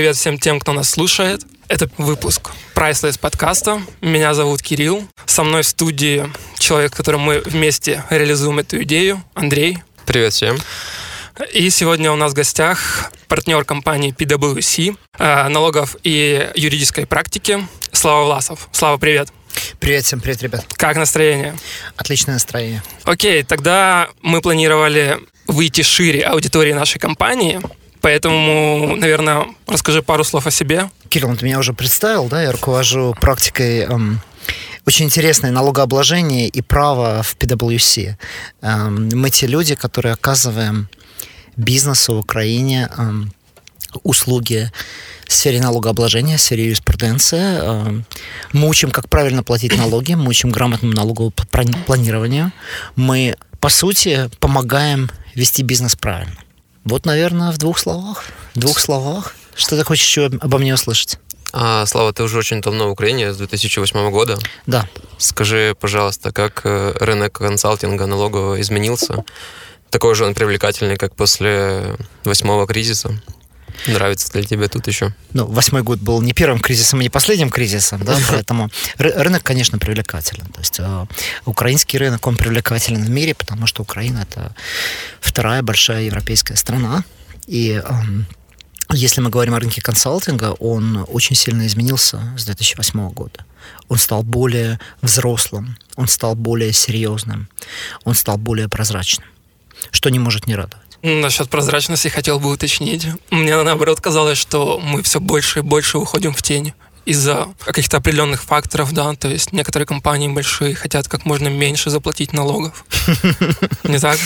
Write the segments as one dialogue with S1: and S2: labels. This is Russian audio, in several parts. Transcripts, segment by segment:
S1: привет всем тем, кто нас слушает. Это выпуск Priceless подкаста. Меня зовут Кирилл. Со мной в студии человек, с которым мы вместе реализуем эту идею, Андрей.
S2: Привет всем.
S1: И сегодня у нас в гостях партнер компании PwC, э, налогов и юридической практики Слава Власов. Слава, привет.
S3: Привет всем, привет, ребят.
S1: Как настроение?
S3: Отличное настроение.
S1: Окей, тогда мы планировали выйти шире аудитории нашей компании, поэтому, наверное, расскажи пару слов о себе.
S3: Кирилл, ты меня уже представил, да? Я руковожу практикой эм, очень интересное налогообложение и право в PwC. Эм, мы те люди, которые оказываем бизнесу в Украине эм, услуги в сфере налогообложения, в сфере юриспруденции. Эм, мы учим, как правильно платить налоги, мы учим грамотному налоговому планированию. Мы, по сути, помогаем вести бизнес правильно. Вот, наверное, в двух словах. В двух словах. Что ты хочешь еще обо мне услышать?
S2: А, Слава, ты уже очень давно в Украине, с 2008 года.
S3: Да.
S2: Скажи, пожалуйста, как э, рынок консалтинга налогового изменился? Такой же он привлекательный, как после восьмого кризиса? Нравится ли тебе тут еще?
S3: Ну, восьмой год был не первым кризисом и не последним кризисом, да, поэтому рынок, конечно, привлекателен. То есть э, украинский рынок, он привлекателен в мире, потому что Украина — это вторая большая европейская страна, и э, если мы говорим о рынке консалтинга, он очень сильно изменился с 2008 года. Он стал более взрослым, он стал более серьезным, он стал более прозрачным, что не может не радовать.
S1: Насчет прозрачности хотел бы уточнить. Мне наоборот казалось, что мы все больше и больше уходим в тень из-за каких-то определенных факторов, да, то есть некоторые компании большие хотят как можно меньше заплатить налогов. Не так?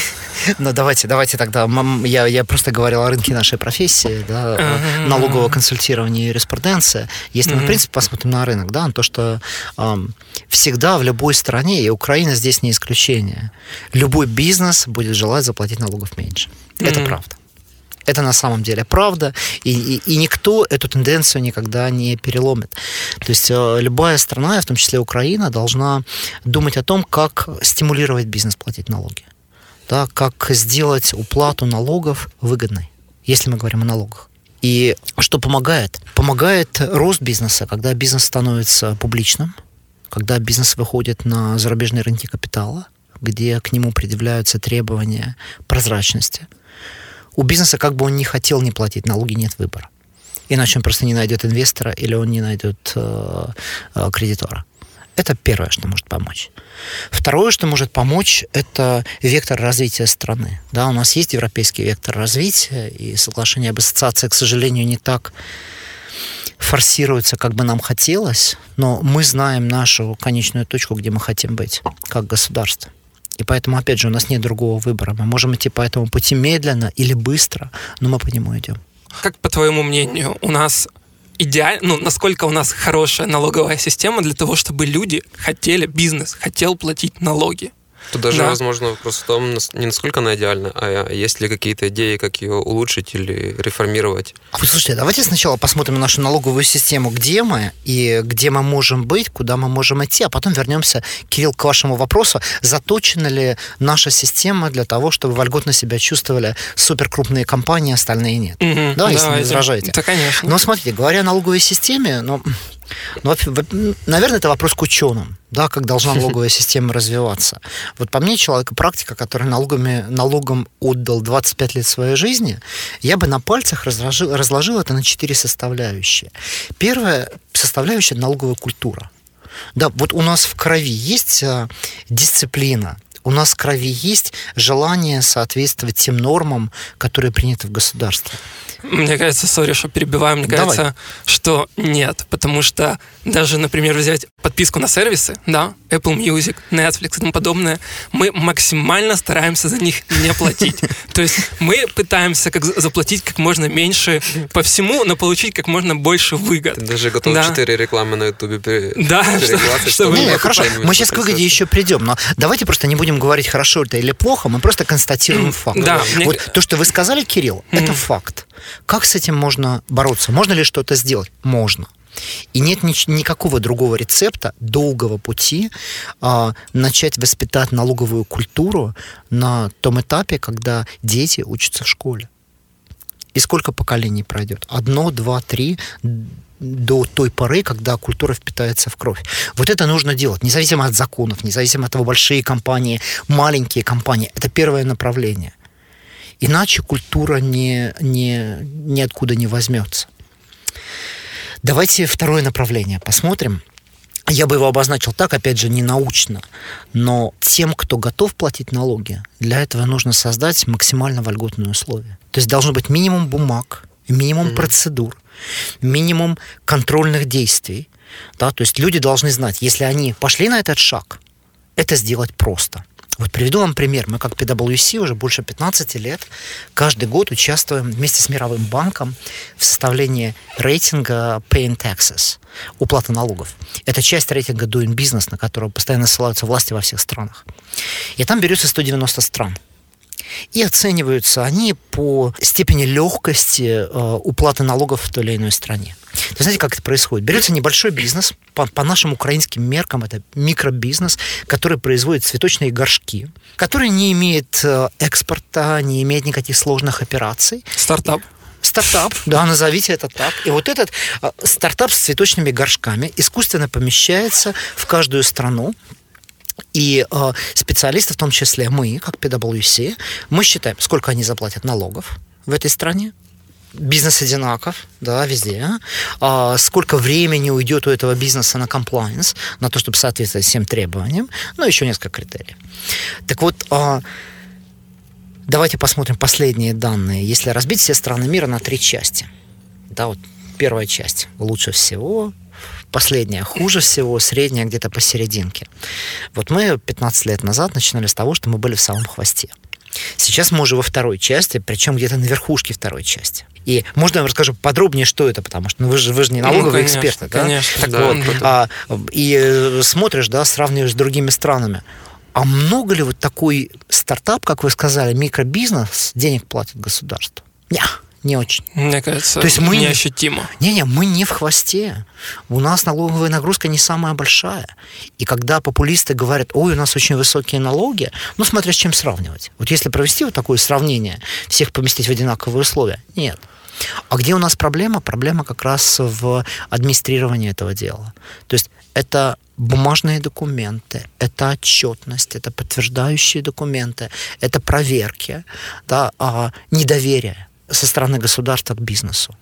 S3: Ну, давайте, давайте тогда, я, я просто говорил о рынке нашей профессии, да, налогового консультирования и юриспруденция. Если мы, в принципе, посмотрим на рынок, да, то, что всегда в любой стране, и Украина здесь не исключение, любой бизнес будет желать заплатить налогов меньше. Это правда. Это на самом деле правда, и, и, и никто эту тенденцию никогда не переломит. То есть э, любая страна, в том числе Украина, должна думать о том, как стимулировать бизнес платить налоги, да, как сделать уплату налогов выгодной, если мы говорим о налогах. И что помогает? Помогает рост бизнеса, когда бизнес становится публичным, когда бизнес выходит на зарубежные рынки капитала, где к нему предъявляются требования прозрачности – у бизнеса, как бы он не хотел не платить налоги, нет выбора. Иначе он просто не найдет инвестора или он не найдет э, э, кредитора. Это первое, что может помочь. Второе, что может помочь, это вектор развития страны. Да, у нас есть европейский вектор развития, и соглашение об ассоциации, к сожалению, не так форсируется, как бы нам хотелось, но мы знаем нашу конечную точку, где мы хотим быть, как государство. И поэтому, опять же, у нас нет другого выбора. Мы можем идти по этому пути медленно или быстро, но мы по нему идем.
S1: Как, по твоему мнению, у нас идеально, ну, насколько у нас хорошая налоговая система для того, чтобы люди хотели, бизнес хотел платить налоги?
S2: Тут даже, да. возможно, вопрос в том, не насколько она идеальна, а есть ли какие-то идеи, как ее улучшить или реформировать.
S3: А слушайте, давайте сначала посмотрим на нашу налоговую систему, где мы и где мы можем быть, куда мы можем идти, а потом вернемся, Кирилл, к вашему вопросу, заточена ли наша система для того, чтобы вольготно себя чувствовали суперкрупные компании, остальные нет.
S1: Угу,
S3: да, если не возражаете.
S1: Да, конечно.
S3: Но смотрите, говоря о налоговой системе, ну, ну, наверное, это вопрос к ученым, да, как должна налоговая система развиваться. Вот по мне, человека практика, который налогами, налогом отдал 25 лет своей жизни, я бы на пальцах разложил, разложил это на четыре составляющие. Первая составляющая – налоговая культура. Да, вот у нас в крови есть а, дисциплина, у нас в крови есть желание соответствовать тем нормам, которые приняты в государстве.
S1: Мне кажется, сори, что перебиваю, мне Давай. кажется, что нет, потому что даже, например, взять подписку на сервисы, да, Apple Music, Netflix и тому подобное, мы максимально стараемся за них не платить. То есть мы пытаемся как заплатить как можно меньше по всему, но получить как можно больше выгод. Ты
S2: даже готов да. 4 рекламы на Ютубе
S1: Да,
S3: чтобы... Не, хорошо, мы сейчас к выгоде еще придем, но давайте просто не будем говорить, хорошо это или плохо, мы просто констатируем факт.
S1: Да,
S3: вот то, что вы сказали, Кирилл, это факт. Как с этим можно бороться? Можно ли что-то сделать? Можно. И нет ни, никакого другого рецепта долгого пути а, начать воспитать налоговую культуру на том этапе, когда дети учатся в школе. И сколько поколений пройдет? Одно, два, три до той поры, когда культура впитается в кровь. Вот это нужно делать, независимо от законов, независимо от того, большие компании, маленькие компании. Это первое направление. Иначе культура не, не, ниоткуда не возьмется. Давайте второе направление посмотрим. Я бы его обозначил так, опять же, не научно, но тем, кто готов платить налоги, для этого нужно создать максимально вольготные условия. То есть должно быть минимум бумаг, минимум mm-hmm. процедур, минимум контрольных действий. Да? То есть люди должны знать, если они пошли на этот шаг, это сделать просто. Вот приведу вам пример. Мы как PwC уже больше 15 лет каждый год участвуем вместе с Мировым банком в составлении рейтинга Paying Taxes, уплаты налогов. Это часть рейтинга Doing Business, на которого постоянно ссылаются власти во всех странах. И там берется 190 стран. И оцениваются они по степени легкости э, уплаты налогов в той или иной стране. То знаете, как это происходит? Берется небольшой бизнес, по, по нашим украинским меркам это микробизнес, который производит цветочные горшки, который не имеет э, экспорта, не имеет никаких сложных операций.
S1: Стартап
S3: стартап, да, назовите это так. И вот этот э, стартап с цветочными горшками искусственно помещается в каждую страну, и э, специалисты, в том числе мы, как PwC, мы считаем, сколько они заплатят налогов в этой стране, бизнес одинаков, да, везде. А сколько времени уйдет у этого бизнеса на комплайенс, на то, чтобы соответствовать всем требованиям, ну, еще несколько критериев. Так вот, а, давайте посмотрим последние данные. Если разбить все страны мира на три части, да, вот первая часть лучше всего, последняя хуже всего, средняя где-то посерединке. Вот мы 15 лет назад начинали с того, что мы были в самом хвосте. Сейчас мы уже во второй части, причем где-то на верхушке второй части. И можно я вам расскажу подробнее, что это, потому что ну, вы, же, вы же не налоговый ну, конечно, эксперт, да?
S1: Конечно,
S3: так
S1: да,
S3: вот, а, и э, смотришь, да, сравниваешь с другими странами. А много ли вот такой стартап, как вы сказали, микробизнес денег платит государство? Нет не очень.
S1: Мне кажется, То есть мы неощутимо.
S3: Не-не, мы не в хвосте. У нас налоговая нагрузка не самая большая. И когда популисты говорят, ой, у нас очень высокие налоги, ну, смотря с чем сравнивать. Вот если провести вот такое сравнение, всех поместить в одинаковые условия, нет. А где у нас проблема? Проблема как раз в администрировании этого дела. То есть это бумажные документы, это отчетность, это подтверждающие документы, это проверки, да, а недоверие со стороны государства к бизнесу.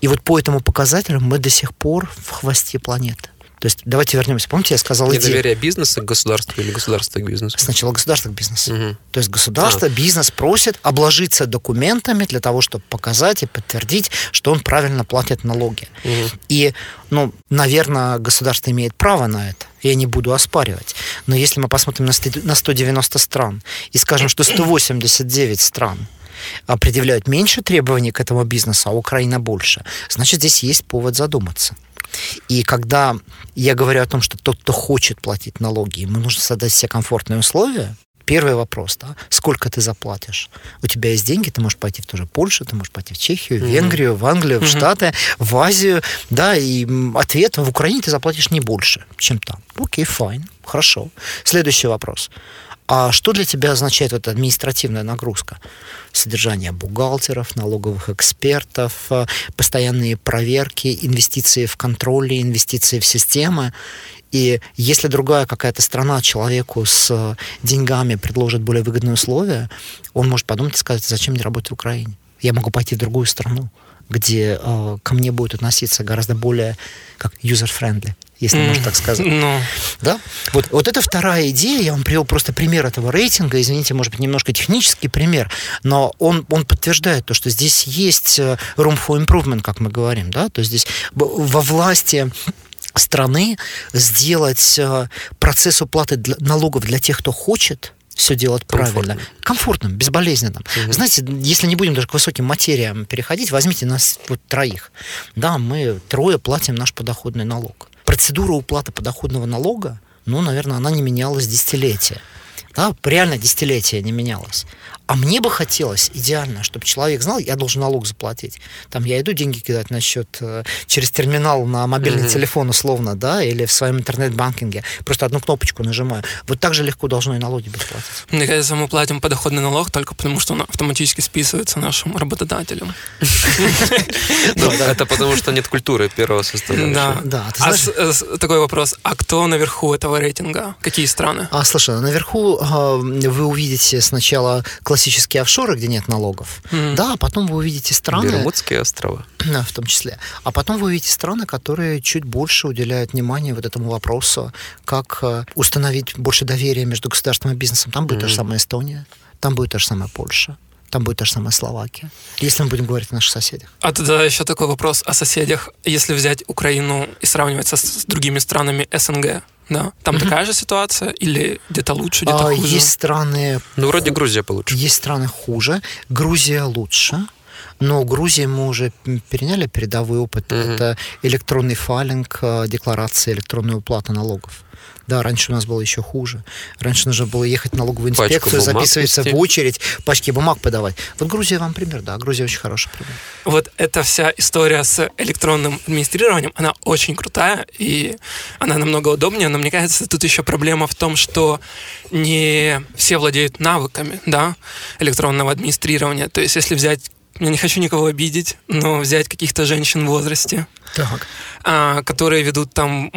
S3: И вот по этому показателю мы до сих пор в хвосте планеты. То есть давайте вернемся. Помните, я сказал...
S2: Недоверие иде... бизнеса к государству или государства к бизнесу?
S3: Сначала государство к бизнесу. Угу. То есть государство, а. бизнес просит обложиться документами для того, чтобы показать и подтвердить, что он правильно платит налоги. Угу. И, ну, наверное, государство имеет право на это. Я не буду оспаривать. Но если мы посмотрим на 190 стран и скажем, что 189 стран предъявляют меньше требований к этому бизнесу, а Украина больше, значит, здесь есть повод задуматься. И когда я говорю о том, что тот, кто хочет платить налоги, ему нужно создать все комфортные условия, первый вопрос, да, сколько ты заплатишь? У тебя есть деньги, ты можешь пойти в ту же Польшу, ты можешь пойти в Чехию, в Венгрию, в Англию, в mm-hmm. Штаты, в Азию, да, и ответ, в Украине ты заплатишь не больше, чем там. Окей, файн, хорошо. Следующий вопрос. А что для тебя означает эта административная нагрузка? Содержание бухгалтеров, налоговых экспертов, э, постоянные проверки, инвестиции в контроль, инвестиции в системы. И если другая какая-то страна человеку с э, деньгами предложит более выгодные условия, он может подумать и сказать, зачем мне работать в Украине? Я могу пойти в другую страну, где э, ко мне будет относиться гораздо более как user-friendly если mm, можно так сказать.
S1: No. Ну.
S3: Да? Вот, вот это вторая идея. Я вам привел просто пример этого рейтинга. Извините, может быть, немножко технический пример, но он, он подтверждает то, что здесь есть э, room for improvement, как мы говорим. Да? То есть здесь во власти страны сделать э, процесс уплаты налогов для тех, кто хочет, все делать правильно. Комфортным, безболезненным. Угу. Знаете, если не будем даже к высоким материям переходить, возьмите нас вот троих. Да, мы трое платим наш подоходный налог процедура уплаты подоходного налога, ну, наверное, она не менялась десятилетия. Да, реально десятилетия не менялась. А мне бы хотелось идеально, чтобы человек знал, я должен налог заплатить. Там я иду деньги кидать на счет э, через терминал на мобильный mm-hmm. телефон условно, да, или в своем интернет-банкинге. Просто одну кнопочку нажимаю. Вот так же легко должно и налоги быть платить.
S1: Мне кажется, мы платим подоходный налог только потому, что он автоматически списывается нашим работодателям.
S2: Ну, это потому, что нет культуры первого составляющего.
S1: Да. А такой вопрос. А кто наверху этого рейтинга? Какие страны?
S3: А, слушай, наверху а, вы увидите сначала классические офшоры, где нет налогов, mm-hmm. да, а потом вы увидите страны...
S2: Бермудские острова.
S3: В том числе. А потом вы увидите страны, которые чуть больше уделяют внимание вот этому вопросу, как э, установить больше доверия между государством и бизнесом. Там будет mm-hmm. та же самая Эстония, там будет та же самая Польша там будет та же самая Словакия, если мы будем говорить о наших соседях.
S1: А тогда еще такой вопрос о соседях. Если взять Украину и сравнивать со, с другими странами СНГ, да, там угу. такая же ситуация или где-то лучше, где-то а, хуже?
S3: Есть страны...
S2: Ну, вроде Грузия получше.
S3: Есть страны хуже, Грузия лучше, но Грузии мы уже переняли передовой опыт. Угу. Это электронный файлинг э, декларации, электронная уплата налогов. Да, раньше у нас было еще хуже. Раньше нужно было ехать в налоговую инспекцию, записываться вести. в очередь, пачки бумаг подавать. Вот Грузия вам пример, да, Грузия очень хороший пример.
S1: Вот эта вся история с электронным администрированием, она очень крутая, и она намного удобнее, но мне кажется, тут еще проблема в том, что не все владеют навыками, да, электронного администрирования. То есть, если взять я не хочу никого обидеть, но взять каких-то женщин в возрасте,
S3: так.
S1: а, которые ведут там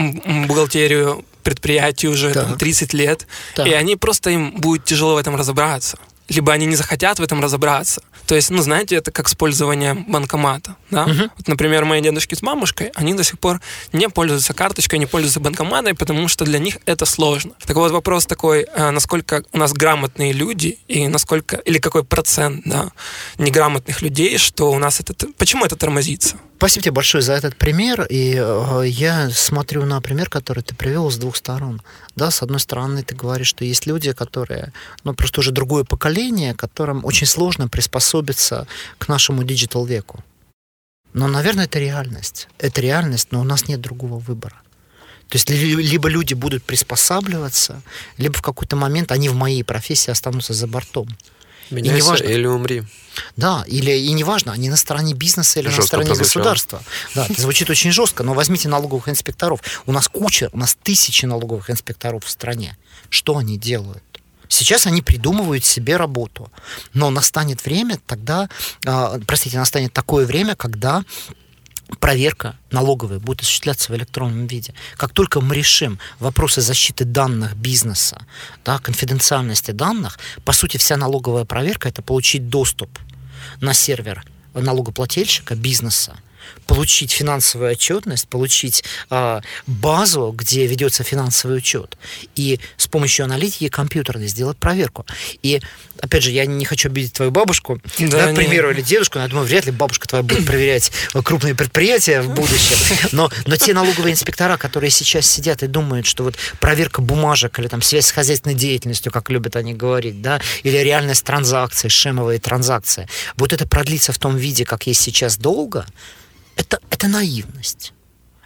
S1: бухгалтерию предприятию уже там, 30 лет, так. и они просто им будет тяжело в этом разобраться либо они не захотят в этом разобраться. То есть, ну, знаете, это как использование банкомата, да? Угу. Вот, например, мои дедушки с мамушкой, они до сих пор не пользуются карточкой, не пользуются банкоматой, потому что для них это сложно. Так вот, вопрос такой, а насколько у нас грамотные люди и насколько, или какой процент, да, неграмотных людей, что у нас это, почему это тормозится?
S3: Спасибо тебе большое за этот пример. И э, я смотрю на пример, который ты привел с двух сторон. Да, с одной стороны, ты говоришь, что есть люди, которые, ну, просто уже другое поколение, которым очень сложно приспособиться к нашему digital веку. Но, наверное, это реальность. Это реальность, но у нас нет другого выбора. То есть либо люди будут приспосабливаться, либо в какой-то момент они в моей профессии останутся за бортом.
S2: Меняйся и неважно, или умри.
S3: Да, или и неважно, они на стороне бизнеса или жестко на стороне прозвучало. государства. Да, это звучит очень жестко, но возьмите налоговых инспекторов. У нас куча, у нас тысячи налоговых инспекторов в стране. Что они делают? Сейчас они придумывают себе работу. Но настанет время тогда, э, простите, настанет такое время, когда проверка налоговая будет осуществляться в электронном виде. Как только мы решим вопросы защиты данных бизнеса, да, конфиденциальности данных, по сути, вся налоговая проверка – это получить доступ на сервер налогоплательщика, бизнеса, получить финансовую отчетность, получить э, базу, где ведется финансовый учет, и с помощью аналитики компьютерной сделать проверку. И опять же, я не хочу обидеть твою бабушку, да, да, к примеру, или дедушку, но я думаю, вряд ли бабушка твоя будет проверять крупные предприятия в будущем. Но, но те налоговые инспектора, которые сейчас сидят и думают, что вот проверка бумажек или там связь с хозяйственной деятельностью, как любят они говорить, да, или реальность транзакций, шемовые транзакции, вот это продлится в том виде, как есть сейчас долго, это, это наивность.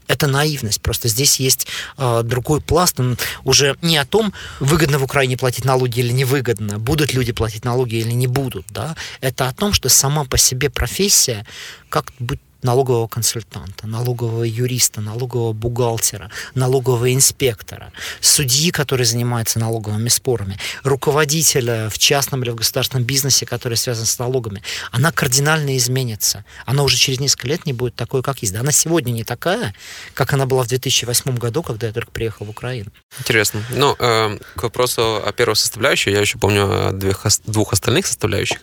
S3: Это наивность. Просто здесь есть э, другой пласт. Он уже не о том, выгодно в Украине платить налоги или невыгодно, будут люди платить налоги или не будут. Да? Это о том, что сама по себе профессия, как быть налогового консультанта, налогового юриста, налогового бухгалтера, налогового инспектора, судьи, который занимается налоговыми спорами, руководителя в частном или в государственном бизнесе, который связан с налогами, она кардинально изменится. Она уже через несколько лет не будет такой, как есть. Да, она сегодня не такая, как она была в 2008 году, когда я только приехал в Украину.
S2: Интересно. Ну, э, к вопросу о первой составляющей, я еще помню двух, двух остальных составляющих.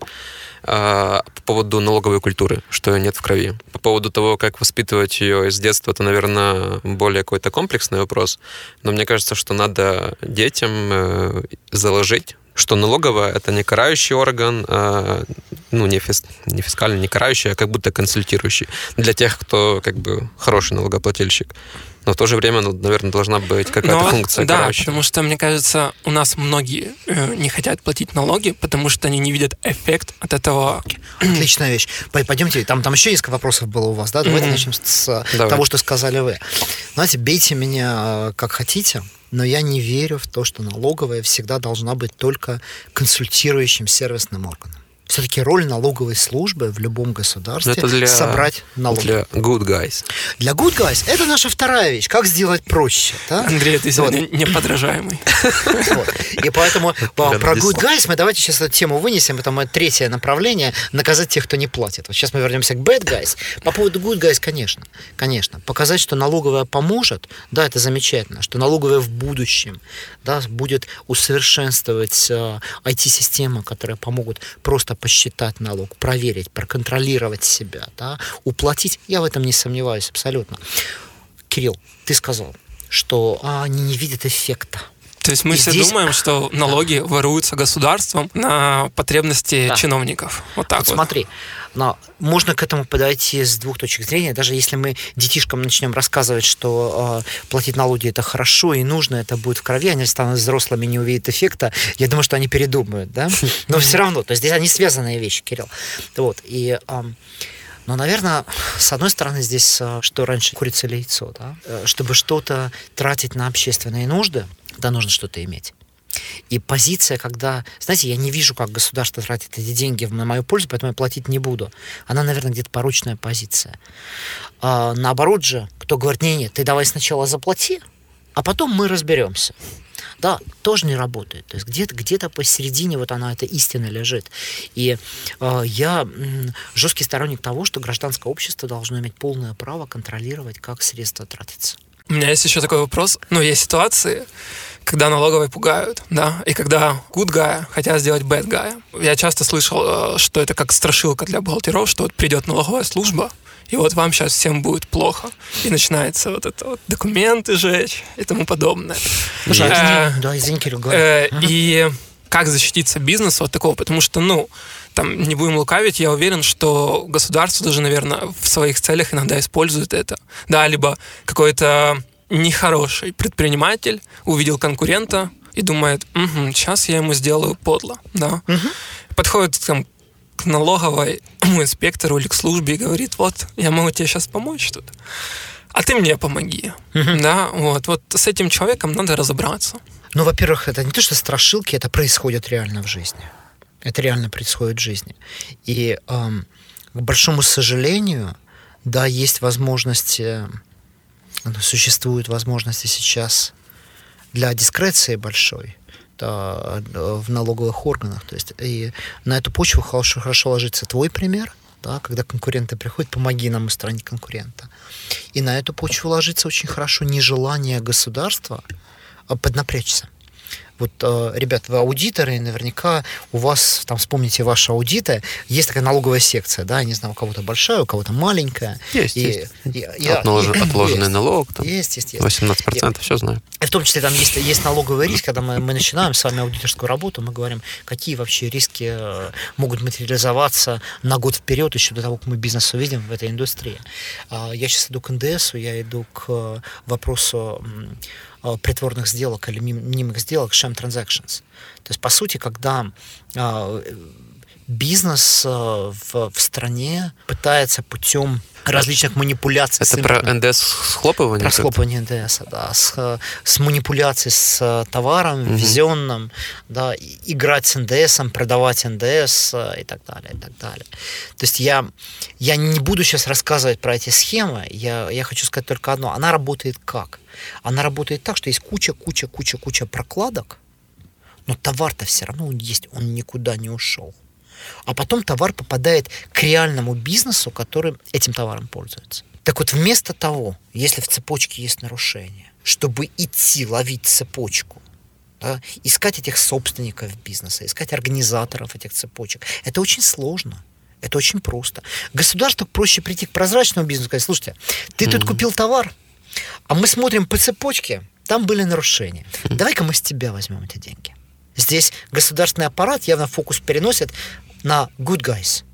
S2: А, по поводу налоговой культуры, что ее нет в крови. По поводу того, как воспитывать ее из детства, это, наверное, более какой-то комплексный вопрос. Но мне кажется, что надо детям э, заложить что налоговая это не карающий орган, а, ну, не, фис, не фискальный, не карающий, а как будто консультирующий для тех, кто как бы хороший налогоплательщик. Но в то же время, ну, наверное, должна быть какая-то Но, функция.
S1: Да, потому что, мне кажется, у нас многие э, не хотят платить налоги, потому что они не видят эффект от этого.
S3: Отличная вещь. Пойдемте, там, там еще несколько вопросов было у вас, да? Давайте mm-hmm. начнем с Давай. того, что сказали вы. Знаете, бейте меня э, как хотите, но я не верю в то, что налоговая всегда должна быть только консультирующим сервисным органом все-таки роль налоговой службы в любом государстве это для, собрать налоги.
S2: Для good guys.
S3: Для good guys это наша вторая вещь. Как сделать проще? Да?
S1: Андрей, ты сегодня вот. неподражаемый.
S3: И поэтому про good guys мы давайте сейчас эту тему вынесем. Это мое третье направление. Наказать тех, кто не платит. Вот сейчас мы вернемся к bad guys. По поводу good guys, конечно. Конечно. Показать, что налоговая поможет, да, это замечательно. Что налоговая в будущем да, будет усовершенствовать IT-системы, э, которые помогут просто посчитать налог, проверить, проконтролировать себя, да, уплатить. Я в этом не сомневаюсь абсолютно. Кирилл, ты сказал, что а, они не видят эффекта.
S1: То есть мы и все здесь... думаем, что налоги воруются государством на потребности да. чиновников. Вот так вот.
S3: вот. Смотри, но можно к этому подойти с двух точек зрения. Даже если мы детишкам начнем рассказывать, что э, платить налоги это хорошо и нужно, это будет в крови, они станут взрослыми, не увидят эффекта, я думаю, что они передумают, да? Но все равно, то есть здесь они связанные вещи, Кирилл. Вот, и... Э, но, наверное, с одной стороны, здесь э, что раньше курица или яйцо, да? Э, чтобы что-то тратить на общественные нужды, да, нужно что-то иметь. И позиция, когда, знаете, я не вижу, как государство тратит эти деньги на мою пользу, поэтому я платить не буду. Она, наверное, где-то поручная позиция. А, наоборот же, кто говорит, не-не, ты давай сначала заплати, а потом мы разберемся. Да, тоже не работает. То есть где-то где посередине вот она, эта истина лежит. И э, я жесткий сторонник того, что гражданское общество должно иметь полное право контролировать, как средства тратятся.
S1: У меня есть еще такой вопрос. Ну, есть ситуации, когда налоговые пугают, да, и когда good guy хотят сделать bad guy. Я часто слышал, э, что это как страшилка для бухгалтеров, что вот придет налоговая служба, и вот вам сейчас всем будет плохо. И начинается вот это вот документы жечь и тому подобное.
S3: Слушай, э, да, извини, Кирилл,
S1: э, И как защититься бизнесу от такого? Потому что, ну, там, не будем лукавить, я уверен, что государство даже, наверное, в своих целях иногда использует это. Да, либо какой-то нехороший предприниматель увидел конкурента и думает, угу, сейчас я ему сделаю подло, да. Угу. Подходит там, к налоговой инспектору или к службе и говорит, вот, я могу тебе сейчас помочь тут, а ты мне помоги, угу. да, вот, вот с этим человеком надо разобраться.
S3: Ну, во-первых, это не то, что страшилки, это происходит реально в жизни. Это реально происходит в жизни. И, эм, к большому сожалению, да, есть возможности существуют возможности сейчас для дискреции большой да, в налоговых органах. То есть, и на эту почву хорошо, хорошо ложится твой пример, да, когда конкуренты приходят, помоги нам устранить конкурента. И на эту почву ложится очень хорошо нежелание государства а, поднапрячься. Вот, э, ребят, вы аудиторы, наверняка у вас, там, вспомните ваши аудиты, есть такая налоговая секция, да, не знаю, у кого-то большая, у кого-то маленькая.
S2: Есть, и, есть. И, и, Отнолож, и, отложенный есть. налог, там, есть, есть, есть. 18%, и, все знаю.
S3: И в том числе там есть, есть налоговый риск, когда мы, мы начинаем с вами аудиторскую работу, мы говорим, какие вообще риски э, могут материализоваться на год вперед, еще до того, как мы бизнес увидим в этой индустрии. А, я сейчас иду к НДСу, я иду к э, вопросу притворных сделок или мнимых сделок, sham transactions. То есть, по сути, когда э, бизнес э, в, в стране пытается путем различных манипуляций.
S2: Это про НДС схлопывание?
S3: Про схлопывание НДС, да. С, с манипуляцией с товаром, угу. везенным, да, играть с НДСом, продавать НДС и так далее, и так далее. То есть я, я не буду сейчас рассказывать про эти схемы, я, я хочу сказать только одно. Она работает как? Она работает так, что есть куча, куча, куча, куча прокладок, но товар-то все равно есть, он никуда не ушел. А потом товар попадает к реальному бизнесу, который этим товаром пользуется. Так вот, вместо того, если в цепочке есть нарушение, чтобы идти ловить цепочку, да, искать этих собственников бизнеса, искать организаторов этих цепочек, это очень сложно. Это очень просто. Государству проще прийти к прозрачному бизнесу и сказать, слушайте, ты mm-hmm. тут купил товар, а мы смотрим по цепочке, там были нарушения. Давай-ка мы с тебя возьмем эти деньги. Здесь государственный аппарат явно фокус переносит на good guys,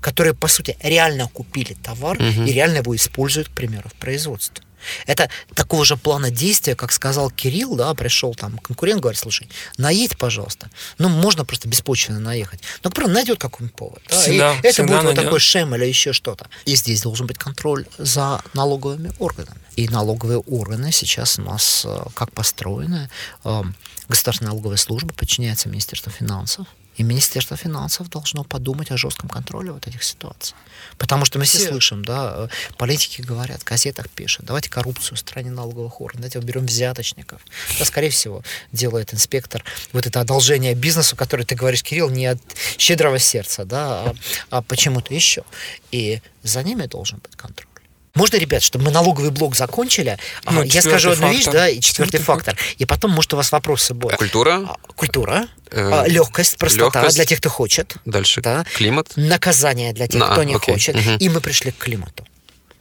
S3: которые, по сути, реально купили товар угу. и реально его используют, к примеру, в производстве. Это такого же плана действия, как сказал Кирилл, да, пришел там конкурент, говорит, слушай, наедь, пожалуйста. Ну, можно просто беспочвенно наехать. Но, например, найдет какой-нибудь повод. Да, всегда, и это будет найдет. вот такой шем или еще что-то. И здесь должен быть контроль за налоговыми органами. И налоговые органы сейчас у нас э, как построены. Э, государственная налоговая служба подчиняется Министерству финансов. И Министерство финансов должно подумать о жестком контроле вот этих ситуаций. Потому что мы все, все слышим, да, политики говорят, в газетах пишут, давайте коррупцию в стране налоговых органов, давайте уберем взяточников. Да, скорее всего, делает инспектор вот это одолжение бизнесу, которое ты говоришь, Кирилл, не от щедрого сердца, да, а, а почему-то еще. И за ними должен быть контроль. Можно, ребят, чтобы мы налоговый блок закончили? Ну, я скажу одну фактор. вещь, да, и четвертый, четвертый фактор. фактор. И потом, может, у вас вопросы будут.
S2: Культура.
S3: А, культура. Э, легкость, простота легкость. для тех, кто хочет.
S2: Дальше. Да. Климат.
S3: Наказание для тех, На, кто не окей. хочет. Угу. И мы пришли к климату.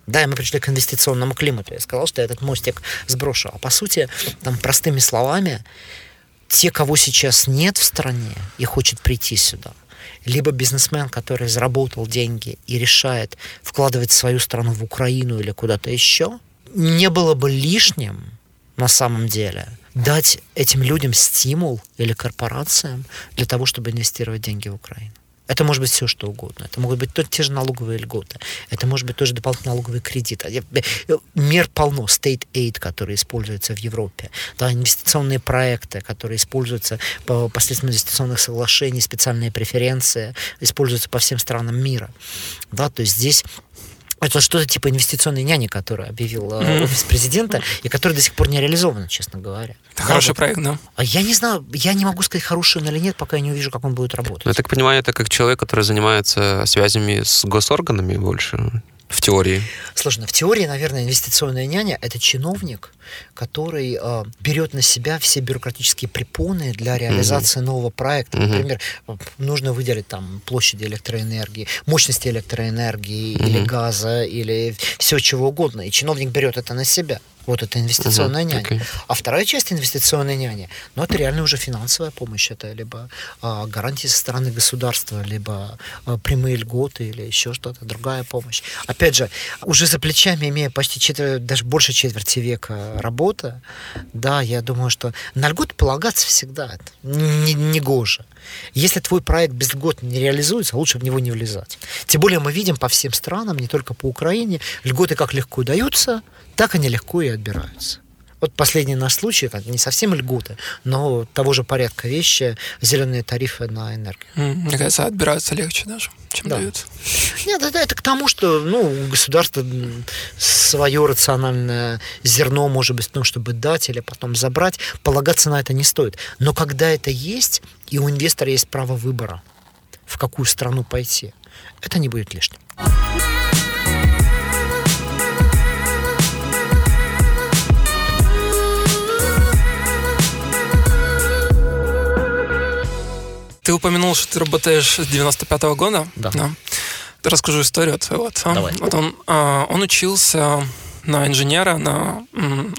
S3: Да, и мы пришли к инвестиционному климату. Я сказал, что я этот мостик сброшу. А по сути, там простыми словами, те, кого сейчас нет в стране и хочет прийти сюда, либо бизнесмен, который заработал деньги и решает вкладывать свою страну в Украину или куда-то еще, не было бы лишним на самом деле дать этим людям стимул или корпорациям для того, чтобы инвестировать деньги в Украину. Это может быть все, что угодно. Это могут быть те же налоговые льготы. Это может быть тоже дополнительный налоговый кредит. Мер полно. State aid, который используется в Европе. Да, инвестиционные проекты, которые используются по посредством инвестиционных соглашений, специальные преференции, используются по всем странам мира. Да, то есть здесь это что-то типа инвестиционной няни, которую объявил mm-hmm. офис президента, и который до сих пор не реализован, честно говоря.
S1: Это да, хороший вот. проект, да?
S3: А я не знаю, я не могу сказать, хороший он или нет, пока я не увижу, как он будет работать.
S2: Ну, я так понимаю, это как человек, который занимается связями с госорганами больше в теории?
S3: Сложно. В теории, наверное, инвестиционная няня – это чиновник, который э, берет на себя все бюрократические препоны для реализации угу. нового проекта. Угу. Например, нужно выделить там площади электроэнергии, мощности электроэнергии угу. или газа, или все чего угодно. И чиновник берет это на себя. Вот это инвестиционная uh-huh, няня. Okay. А вторая часть инвестиционной няни, ну, это реально уже финансовая помощь. Это либо а, гарантии со стороны государства, либо а, прямые льготы или еще что-то, другая помощь. Опять же, уже за плечами, имея почти четверть, даже больше четверти века работы, да, я думаю, что на льготы полагаться всегда не, не гоже. Если твой проект без льгот не реализуется, лучше в него не влезать. Тем более мы видим по всем странам, не только по Украине, льготы как легко даются, так они легко и отбираются. Вот последний наш случай, это не совсем льготы, но того же порядка вещи, зеленые тарифы на энергию.
S1: Мне кажется, отбираются легче даже, чем да. дают.
S3: Нет, это, это к тому, что ну, государство свое рациональное зерно, может быть, в том, чтобы дать или потом забрать, полагаться на это не стоит. Но когда это есть, и у инвестора есть право выбора, в какую страну пойти, это не будет лишним.
S1: Ты упомянул, что ты работаешь с 95-го года.
S3: Да. да.
S1: Расскажу историю от своего отца.
S3: Давай.
S1: Вот он, а, он учился на инженера, на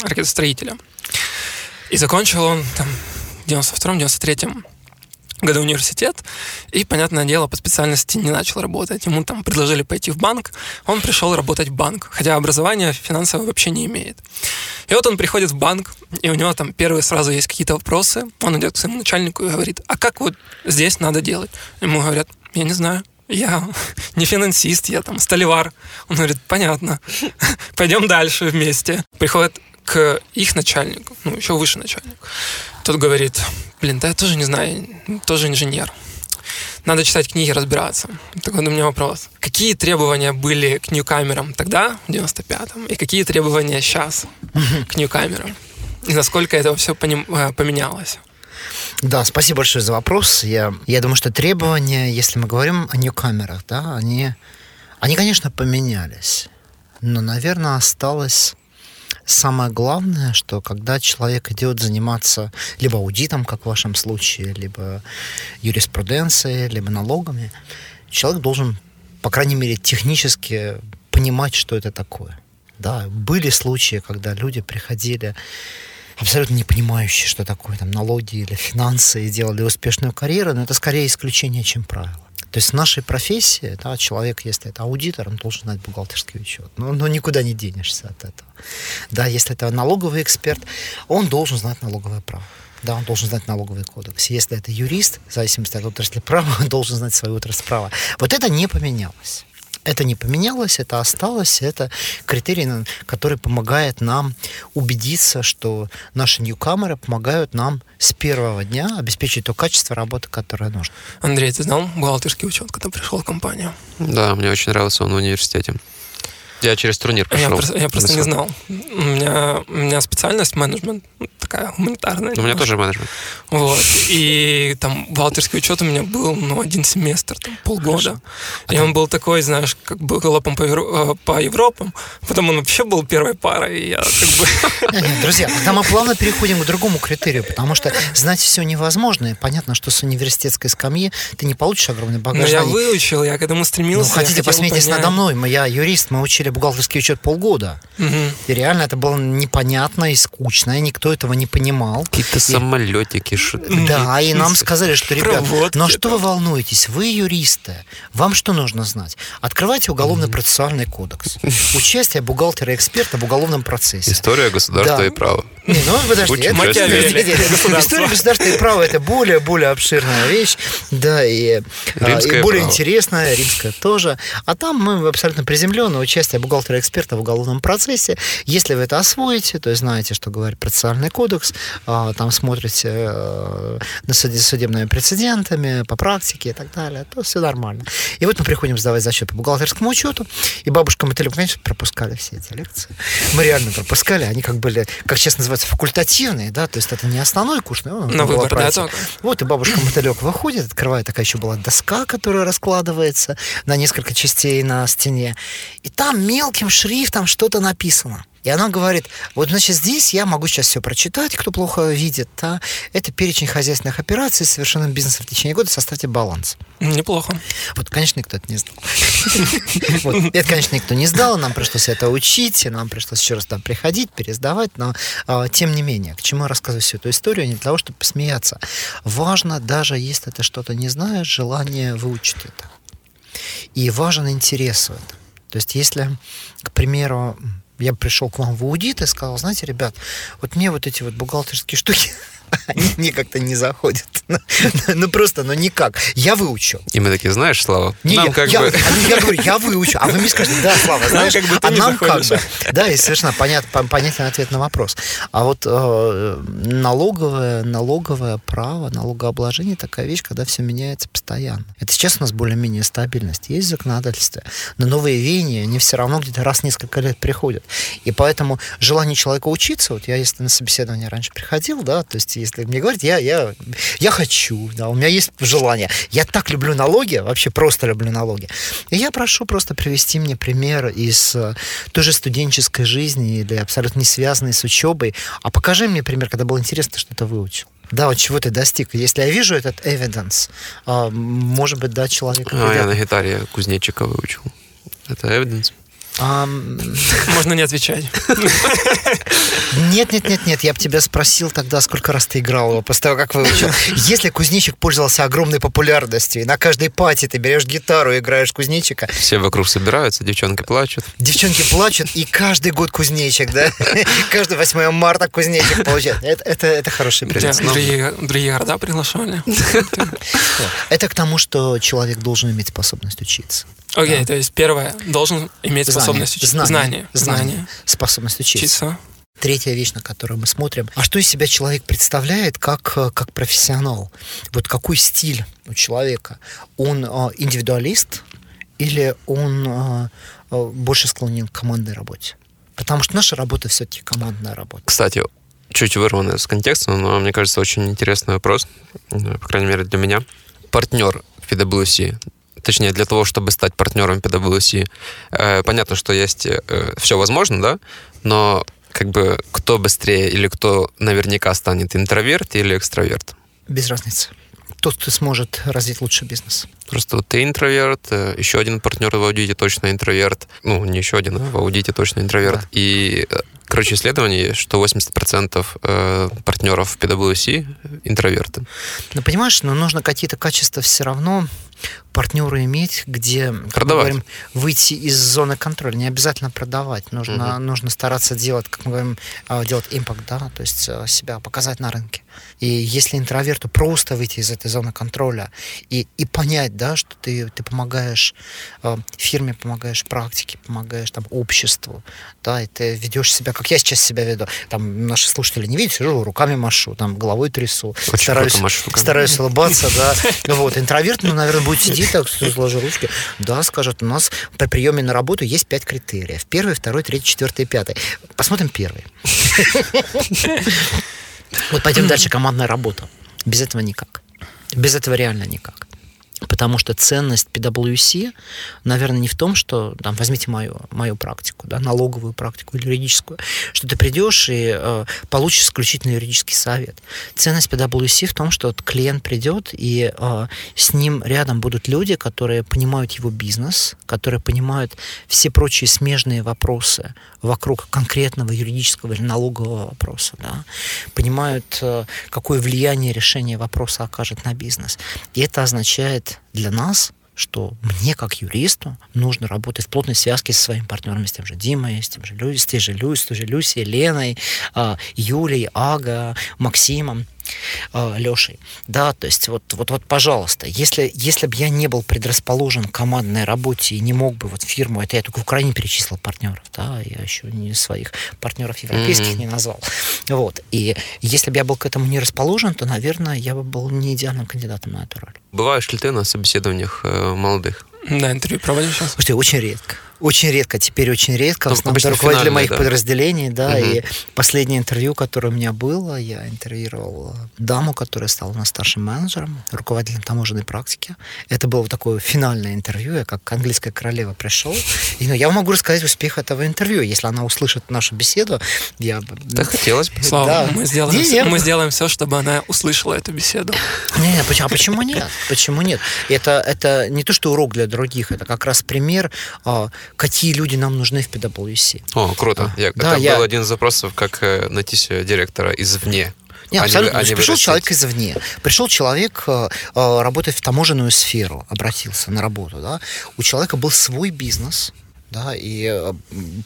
S1: ракетостроителя. И закончил он там в 92-м, 93-м году университет, и, понятное дело, по специальности не начал работать. Ему там предложили пойти в банк, он пришел работать в банк, хотя образования финансового вообще не имеет. И вот он приходит в банк, и у него там первые сразу есть какие-то вопросы, он идет к своему начальнику и говорит, а как вот здесь надо делать? Ему говорят, я не знаю, я не финансист, я там столевар. Он говорит, понятно, пойдем дальше вместе. Приходит к их начальнику, ну, еще выше начальник. Тот говорит, блин, да я тоже не знаю, тоже инженер. Надо читать книги, разбираться. Так вот у меня вопрос. Какие требования были к ньюкамерам тогда, в 95-м, и какие требования сейчас к ньюкамерам? И насколько это все э, поменялось?
S3: Да, спасибо большое за вопрос. Я, я думаю, что требования, если мы говорим о ньюкамерах, да, они, они, конечно, поменялись. Но, наверное, осталось самое главное, что когда человек идет заниматься либо аудитом, как в вашем случае, либо юриспруденцией, либо налогами, человек должен, по крайней мере, технически понимать, что это такое. Да, были случаи, когда люди приходили абсолютно не понимающие, что такое там налоги или финансы, и делали успешную карьеру, но это скорее исключение, чем правило. То есть в нашей профессии да, человек, если это аудитор, он должен знать бухгалтерский учет. Но, но никуда не денешься от этого. Да, если это налоговый эксперт, он должен знать налоговое право. Да, он должен знать налоговый кодекс. Если это юрист, в зависимости от отрасли права, он должен знать свою отрасль права. Вот это не поменялось. Это не поменялось, это осталось, это критерий, который помогает нам убедиться, что наши ньюкамеры помогают нам с первого дня обеспечить то качество работы, которое нужно.
S1: Андрей, ты знал бухгалтерский учет, когда пришел в компанию?
S2: Да, мне очень нравился он в университете. Я через турнир пошел.
S1: Я просто, я просто не знал. У меня, у меня специальность менеджмент, ну, такая гуманитарная.
S2: У меня тоже менеджмент.
S1: Вот. И там бухгалтерский учет у меня был, ну, один семестр, там, полгода. А и он был такой, знаешь, как бы галопом по, Евро... Э, по Европам. Потом он вообще был первой парой, и я как бы...
S3: Друзья, тогда мы плавно переходим к другому критерию, потому что знать все невозможно. И понятно, что с университетской скамьи ты не получишь огромный багаж.
S1: Но я выучил, я к этому стремился.
S3: Ну, хотите, посмейтесь надо мной. Я юрист, мы учили бухгалтерский учет полгода. Угу. И реально это было непонятно и скучно, и никто этого не понимал.
S2: Какие-то
S3: и...
S2: самолетики.
S3: Да, и нам сказали, что, ребят, ну а что вы волнуетесь? Вы юристы. Вам что нужно знать? Открывайте уголовно-процессуальный кодекс. Участие бухгалтера-эксперта в уголовном процессе.
S2: История государства да. и права.
S3: Не, ну подожди, это, история государства и права это более более обширная вещь, да, и, а, и более право. интересная, римская тоже. А там мы абсолютно приземленное участие бухгалтера-эксперта в уголовном процессе. Если вы это освоите, то есть знаете, что говорит процессуальный кодекс, а, там смотрите э, на судебными прецедентами, по практике и так далее, то все нормально. И вот мы приходим сдавать зачет по бухгалтерскому учету, и бабушка Мотылек, конечно, пропускали все эти лекции. Мы реально пропускали, они как были, как честно называется, факультативные, да, то есть это не основной курс, но
S1: на выбор, да, только.
S3: Вот и бабушка Мотылек выходит, открывает, такая еще была доска, которая раскладывается на несколько частей на стене, и там мелким шрифтом что-то написано. И она говорит, вот, значит, здесь я могу сейчас все прочитать, кто плохо видит, да? это перечень хозяйственных операций, совершенным бизнесом в течение года, составьте баланс.
S1: Неплохо.
S3: Вот, конечно, никто это не знал. Это, конечно, никто не сдал, нам пришлось это учить, нам пришлось еще раз там приходить, пересдавать, но а, тем не менее, к чему я рассказываю всю эту историю, не для того, чтобы посмеяться. Важно, даже если ты что-то не знаешь, желание выучить это. И важен интерес в этом. То есть, если, к примеру, я пришел к вам в аудит и сказал, знаете, ребят, вот мне вот эти вот бухгалтерские штуки они мне как-то не заходят. Ну, ну просто, ну никак. Я выучу.
S2: И мы такие, знаешь, Слава,
S3: не,
S2: нам
S3: я,
S2: как
S3: я,
S2: бы...
S3: Я говорю, я выучу, а вы мне скажете, да, Слава, знаешь,
S1: нам как бы
S3: а нам как бы. Да, и совершенно понят, понятный ответ на вопрос. А вот э, налоговое, налоговое право, налогообложение такая вещь, когда все меняется постоянно. Это сейчас у нас более-менее стабильность. Есть законодательство, но новые веяния, они все равно где-то раз в несколько лет приходят. И поэтому желание человека учиться, вот я если на собеседование раньше приходил, да, то есть если мне говорят, я, я, я хочу, да, у меня есть желание. Я так люблю налоги, вообще просто люблю налоги. И я прошу просто привести мне пример из э, той же студенческой жизни или абсолютно не связанной с учебой. А покажи мне пример, когда было интересно, что ты выучил. Да, вот чего ты достиг. Если я вижу этот evidence, а, может быть, да, человек...
S2: А, я на гитаре кузнечика выучил. Это evidence.
S1: Можно не отвечать.
S3: Нет, нет, нет, нет. Я бы тебя спросил тогда, сколько раз ты играл его, после того, как выучил. Если кузнечик пользовался огромной популярностью, и на каждой пати ты берешь гитару и играешь кузнечика.
S2: Все вокруг собираются, девчонки плачут.
S3: Девчонки плачут, и каждый год кузнечик, да? Каждый 8 марта кузнечик получает. Это, это, это хороший пример.
S1: Другие, другие города приглашали.
S3: Это к тому, что человек должен иметь способность учиться.
S1: Окей, okay, да. то есть первое, должен иметь знание, способность учиться.
S3: Знание. Знание. знание. Способность учиться. учиться. Третья вещь, на которую мы смотрим. А что из себя человек представляет как, как профессионал? Вот какой стиль у человека? Он э, индивидуалист или он э, э, больше склонен к командной работе? Потому что наша работа все-таки командная работа.
S2: Кстати, чуть вырванный из контекста, но мне кажется, очень интересный вопрос, по крайней мере для меня. Партнер в PwC точнее, для того, чтобы стать партнером PwC, э, понятно, что есть э, все возможно, да, но как бы кто быстрее или кто наверняка станет интроверт или экстраверт?
S3: Без разницы. Тот, кто сможет развить лучший бизнес.
S2: Просто вот ты интроверт, э, еще один партнер в аудите точно интроверт. Ну, не еще один, а в аудите точно интроверт. Да. И, э, короче, исследование есть, что 80% э, партнеров в PwC интроверты.
S3: Ну, понимаешь, но нужно какие-то качества все равно партнеры иметь, где, как мы говорим, выйти из зоны контроля. Не обязательно продавать. Нужно, угу. нужно стараться делать, как мы говорим, а, делать импакт, да, то есть э, себя показать на рынке. И если интроверту просто выйти из этой зоны контроля и, и понять, да, что ты, ты помогаешь э, фирме, помогаешь практике, помогаешь там обществу, да, и ты ведешь себя, как я сейчас себя веду. Там наши слушатели не видят, сижу, руками машу, там головой трясу, Очень стараюсь, стараюсь улыбаться, да. Вот, интроверт, ну, наверное, будет сидеть так, сложи ручки. Да, скажет, у нас при приеме на работу есть пять критериев. Первый, второй, третий, четвертый, пятый. Посмотрим первый. Вот пойдем дальше. Командная работа. Без этого никак. Без этого реально никак. Потому что ценность PwC, наверное, не в том, что, там, возьмите мою, мою практику, да, налоговую практику или юридическую, что ты придешь и э, получишь исключительно юридический совет. Ценность PwC в том, что клиент придет, и э, с ним рядом будут люди, которые понимают его бизнес, которые понимают все прочие смежные вопросы вокруг конкретного юридического или налогового вопроса, да, понимают, э, какое влияние решение вопроса окажет на бизнес. И это означает для нас что мне, как юристу, нужно работать в плотной связке со своими партнерами, с тем же Димой, с тем же Люси, с той же Люси, с той же Люси, Леной, а, Юлей, Ага, Максимом. Э, Лешей. Да, то есть вот, вот, вот, пожалуйста, если, если бы я не был предрасположен к командной работе и не мог бы вот фирму, это я только в Украине перечислил партнеров, да, я еще не своих партнеров европейских mm-hmm. не назвал. Вот. И если бы я был к этому не расположен, то, наверное, я бы был не идеальным кандидатом на эту роль.
S2: Бываешь ли ты на собеседованиях э, молодых?
S1: Да, интервью проводишь сейчас?
S3: Слушайте, очень редко. Очень редко, теперь очень редко. В основном руководители моих да? подразделений, да, угу. и последнее интервью, которое у меня было, я интервьюировал даму, которая стала у нас старшим менеджером, руководителем таможенной практики. Это было такое финальное интервью, я как английская королева пришел. И ну, я могу рассказать успех этого интервью. Если она услышит нашу беседу, я...
S2: Да хотелось бы.
S1: Слава, да. мы, сделаем не, все, мы сделаем все, чтобы она услышала эту беседу.
S3: Не, не, почему, а почему нет? Почему нет? Это, это не то, что урок для других, это как раз пример а, какие люди нам нужны в PwC.
S2: О, круто. Я, да, это я... был один из запросов, как э, найти себе директора извне.
S3: Нет, абсолютно. Они, пришел человек извне. Пришел человек э, э, работать в таможенную сферу, обратился на работу. Да? У человека был свой бизнес, да, и э,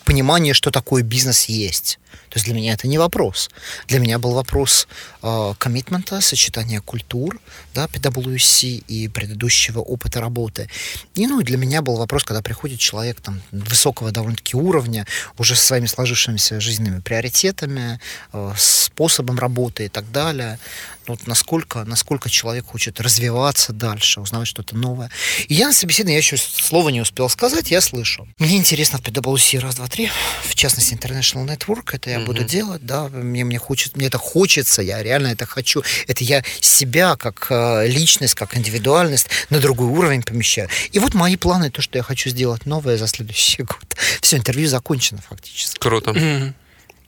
S3: понимание, что такое бизнес есть. То есть для меня это не вопрос. Для меня был вопрос э, коммитмента, сочетания культур, да, PwC и предыдущего опыта работы. И, ну, для меня был вопрос, когда приходит человек там высокого довольно-таки уровня, уже со своими сложившимися жизненными приоритетами, э, способом работы и так далее. Ну, вот насколько, насколько человек хочет развиваться дальше, узнавать что-то новое. И я на собеседовании, я еще слова не успел сказать, я слышу. Мне интересно в PwC раз, два, три, в частности, International Network, это я mm-hmm. буду делать, да, мне, мне, хочет, мне это хочется, я реально это хочу. Это я себя как э, личность, как индивидуальность на другой уровень помещаю. И вот мои планы, то, что я хочу сделать новое за следующий год. Все, интервью закончено фактически.
S2: Круто. Mm-hmm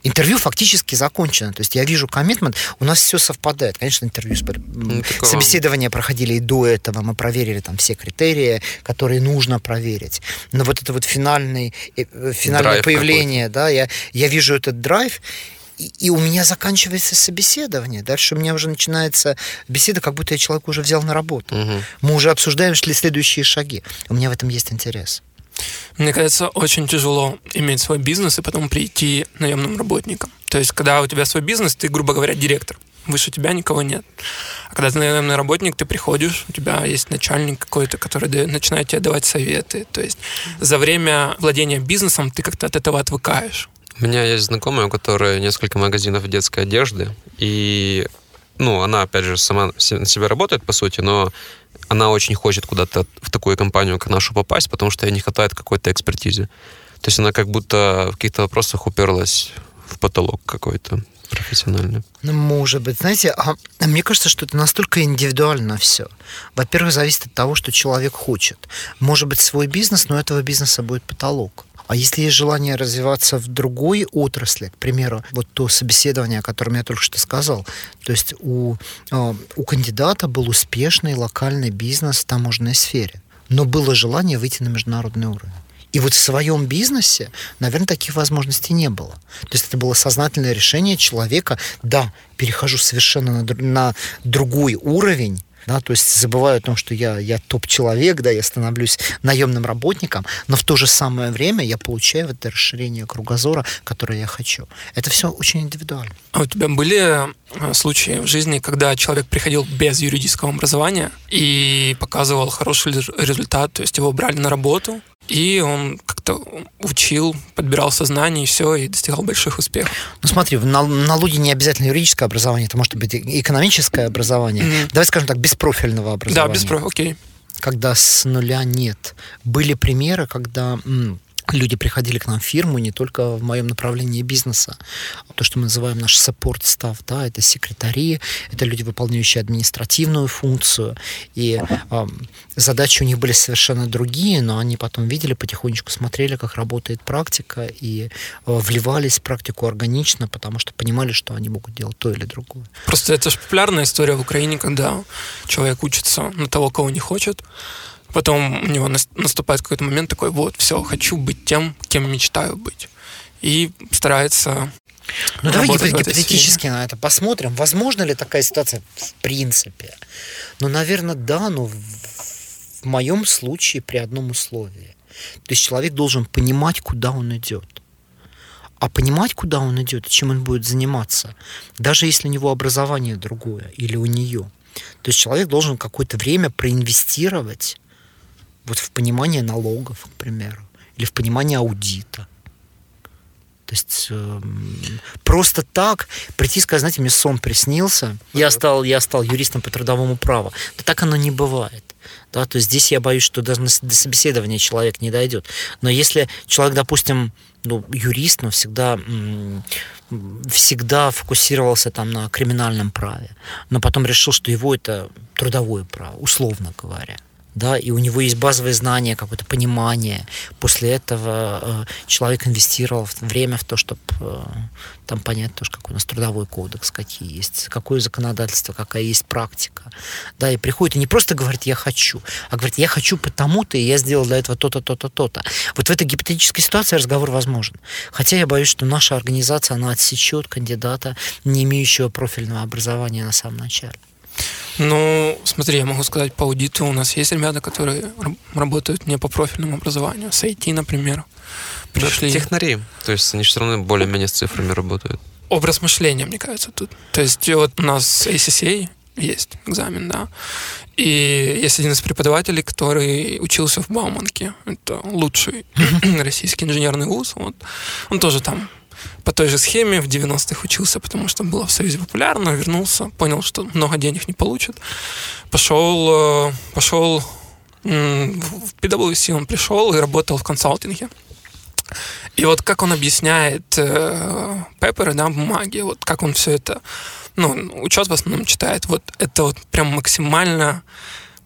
S3: интервью фактически закончено. То есть я вижу коммитмент, у нас все совпадает. Конечно, интервью, ну, собеседования проходили и до этого, мы проверили там все критерии, которые нужно проверить. Но вот это вот финальный, э, финальное драйв появление, да, я, я вижу этот драйв, и, и у меня заканчивается собеседование. Дальше у меня уже начинается беседа, как будто я человека уже взял на работу. Угу. Мы уже обсуждаем следующие шаги. У меня в этом есть интерес.
S1: Мне кажется, очень тяжело иметь свой бизнес и потом прийти наемным работником. То есть, когда у тебя свой бизнес, ты, грубо говоря, директор. Выше тебя никого нет. А когда ты наемный работник, ты приходишь, у тебя есть начальник какой-то, который начинает тебе давать советы. То есть за время владения бизнесом ты как-то от этого отвыкаешь.
S2: У меня есть знакомая, у которой несколько магазинов детской одежды, и ну, она, опять же, сама на себя работает, по сути, но она очень хочет куда-то в такую компанию, как нашу, попасть, потому что ей не хватает какой-то экспертизы. То есть она как будто в каких-то вопросах уперлась в потолок какой-то профессиональный.
S3: Ну, может быть. Знаете, а, а мне кажется, что это настолько индивидуально все. Во-первых, зависит от того, что человек хочет. Может быть, свой бизнес, но этого бизнеса будет потолок. А если есть желание развиваться в другой отрасли, к примеру, вот то собеседование, о котором я только что сказал, то есть у, а, у кандидата был успешный локальный бизнес в таможенной сфере, но было желание выйти на международный уровень. И вот в своем бизнесе, наверное, таких возможностей не было. То есть это было сознательное решение человека, да, перехожу совершенно на, на другой уровень, да, то есть забываю о том, что я, я топ-человек, да, я становлюсь наемным работником, но в то же самое время я получаю это расширение кругозора, которое я хочу. Это все очень индивидуально.
S1: А у тебя были э, случаи в жизни, когда человек приходил без юридического образования и показывал хороший результат, то есть его брали на работу, и он как-то учил, подбирал сознание, и все, и достигал больших успехов.
S3: Ну смотри, в налоге не обязательно юридическое образование, это может быть экономическое образование. Mm-hmm. Давай скажем так, беспрофильного образования.
S1: Да, беспрофильного, окей.
S3: Когда с нуля нет. Были примеры, когда люди приходили к нам в фирму не только в моем направлении бизнеса. То, что мы называем наш support став, да, это секретари, это люди, выполняющие административную функцию. И э, задачи у них были совершенно другие, но они потом видели, потихонечку смотрели, как работает практика, и э, вливались в практику органично, потому что понимали, что они могут делать то или другое.
S1: Просто это же популярная история в Украине, когда человек учится на того, кого не хочет, Потом у него наступает какой-то момент такой, вот, все, хочу быть тем, кем мечтаю быть. И старается
S3: ну давай гипотетически на это посмотрим. Возможно ли такая ситуация в принципе? Ну, наверное, да, но в моем случае при одном условии. То есть человек должен понимать, куда он идет. А понимать, куда он идет и чем он будет заниматься, даже если у него образование другое или у нее. То есть человек должен какое-то время проинвестировать вот в понимание налогов, к примеру, или в понимание аудита. То есть э, просто так прийти и сказать, знаете, мне сон приснился, я стал, я стал юристом по трудовому праву. Да так оно не бывает. Да, то есть здесь я боюсь, что даже до собеседования человек не дойдет. Но если человек, допустим, ну, юрист, но всегда, всегда фокусировался там на криминальном праве, но потом решил, что его это трудовое право, условно говоря да, и у него есть базовые знания, какое-то понимание. После этого э, человек инвестировал время в то, чтобы э, там понять тоже, какой у нас трудовой кодекс, какие есть, какое законодательство, какая есть практика. Да, и приходит и не просто говорит «я хочу», а говорит «я хочу потому-то, и я сделал для этого то-то, то-то, то-то». Вот в этой гипотетической ситуации разговор возможен. Хотя я боюсь, что наша организация, она отсечет кандидата, не имеющего профильного образования на самом начале.
S1: Ну, смотри, я могу сказать, по аудиту у нас есть ребята, которые работают не по профильному образованию, с IT, например.
S2: Пришли... Технари, то есть они все равно более-менее с цифрами работают.
S1: Образ мышления, мне кажется, тут. То есть вот у нас ACCA есть экзамен, да. И есть один из преподавателей, который учился в Бауманке. Это лучший российский инженерный вуз. Вот. Он тоже там по той же схеме в 90-х учился, потому что было в Союзе популярно, вернулся, понял, что много денег не получит. Пошел, э, пошел в PwC он пришел и работал в консалтинге. И вот как он объясняет э, пеперы, да, бумаги, вот как он все это, ну, учет в основном читает, вот это вот прям максимально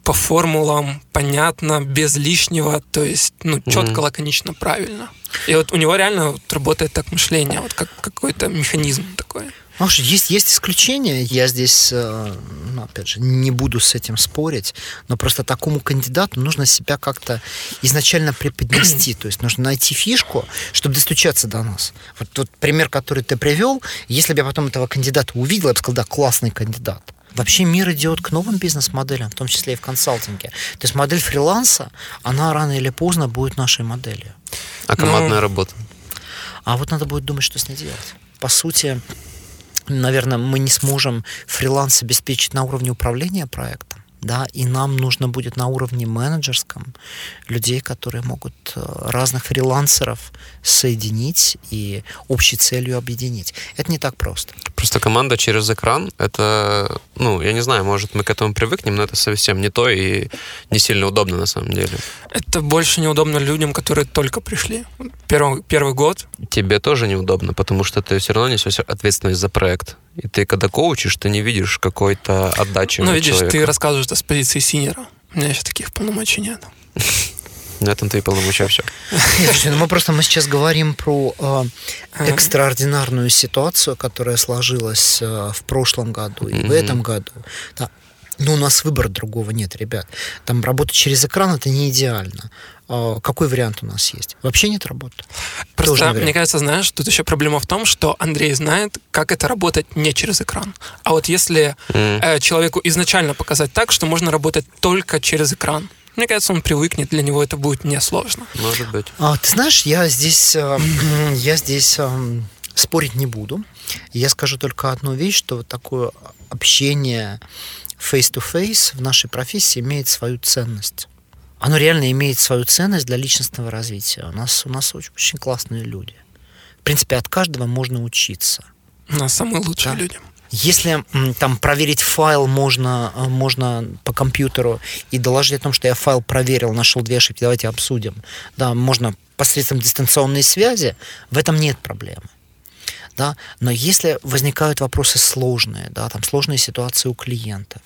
S1: по формулам, понятно, без лишнего, то есть, ну, четко, mm-hmm. лаконично, правильно. И вот у него реально вот работает так мышление, вот как какой-то механизм такой.
S3: Может, есть, есть исключения, я здесь, э, ну, опять же, не буду с этим спорить, но просто такому кандидату нужно себя как-то изначально преподнести, то есть нужно найти фишку, чтобы достучаться до нас. Вот тот пример, который ты привел, если бы я потом этого кандидата увидел, я бы сказал, да, классный кандидат. Вообще мир идет к новым бизнес-моделям, в том числе и в консалтинге. То есть модель фриланса, она рано или поздно будет нашей моделью.
S2: А командная Но... работа?
S3: А вот надо будет думать, что с ней делать. По сути, наверное, мы не сможем фриланс обеспечить на уровне управления проектом да, и нам нужно будет на уровне менеджерском людей, которые могут э, разных фрилансеров соединить и общей целью объединить. Это не так просто.
S2: Просто команда через экран, это, ну, я не знаю, может, мы к этому привыкнем, но это совсем не то и не сильно удобно на самом деле.
S1: Это больше неудобно людям, которые только пришли. Первый, первый год.
S2: Тебе тоже неудобно, потому что ты все равно несешь ответственность за проект. И ты, когда коучишь, ты не видишь какой-то отдачи
S1: Ну, видишь, человека. ты рассказываешь это с позиции синера. У меня еще таких полномочий нет.
S2: На этом ты и полномочия все.
S3: Нет, ну мы просто мы сейчас говорим про э, экстраординарную ситуацию, которая сложилась э, в прошлом году и mm-hmm. в этом году. Да. Но у нас выбора другого нет, ребят. Там работать через экран это не идеально. А какой вариант у нас есть? Вообще нет работы.
S1: Просто, мне кажется, знаешь, тут еще проблема в том, что Андрей знает, как это работать не через экран. А вот если mm. э, человеку изначально показать так, что можно работать только через экран, мне кажется, он привыкнет, для него это будет несложно.
S2: Может быть.
S3: А, ты знаешь, я здесь, э, я здесь э, спорить не буду. Я скажу только одну вещь, что вот такое общение face-to-face в нашей профессии имеет свою ценность. Оно реально имеет свою ценность для личностного развития. У нас, у нас очень, очень классные люди. В принципе, от каждого можно учиться.
S1: У нас самые лучшие да. люди.
S3: Если там проверить файл можно, э, можно по компьютеру и доложить о том, что я файл проверил, нашел две ошибки, давайте обсудим. Да, можно посредством дистанционной связи, в этом нет проблемы. Да? Но если возникают вопросы сложные, да, там сложные ситуации у клиентов,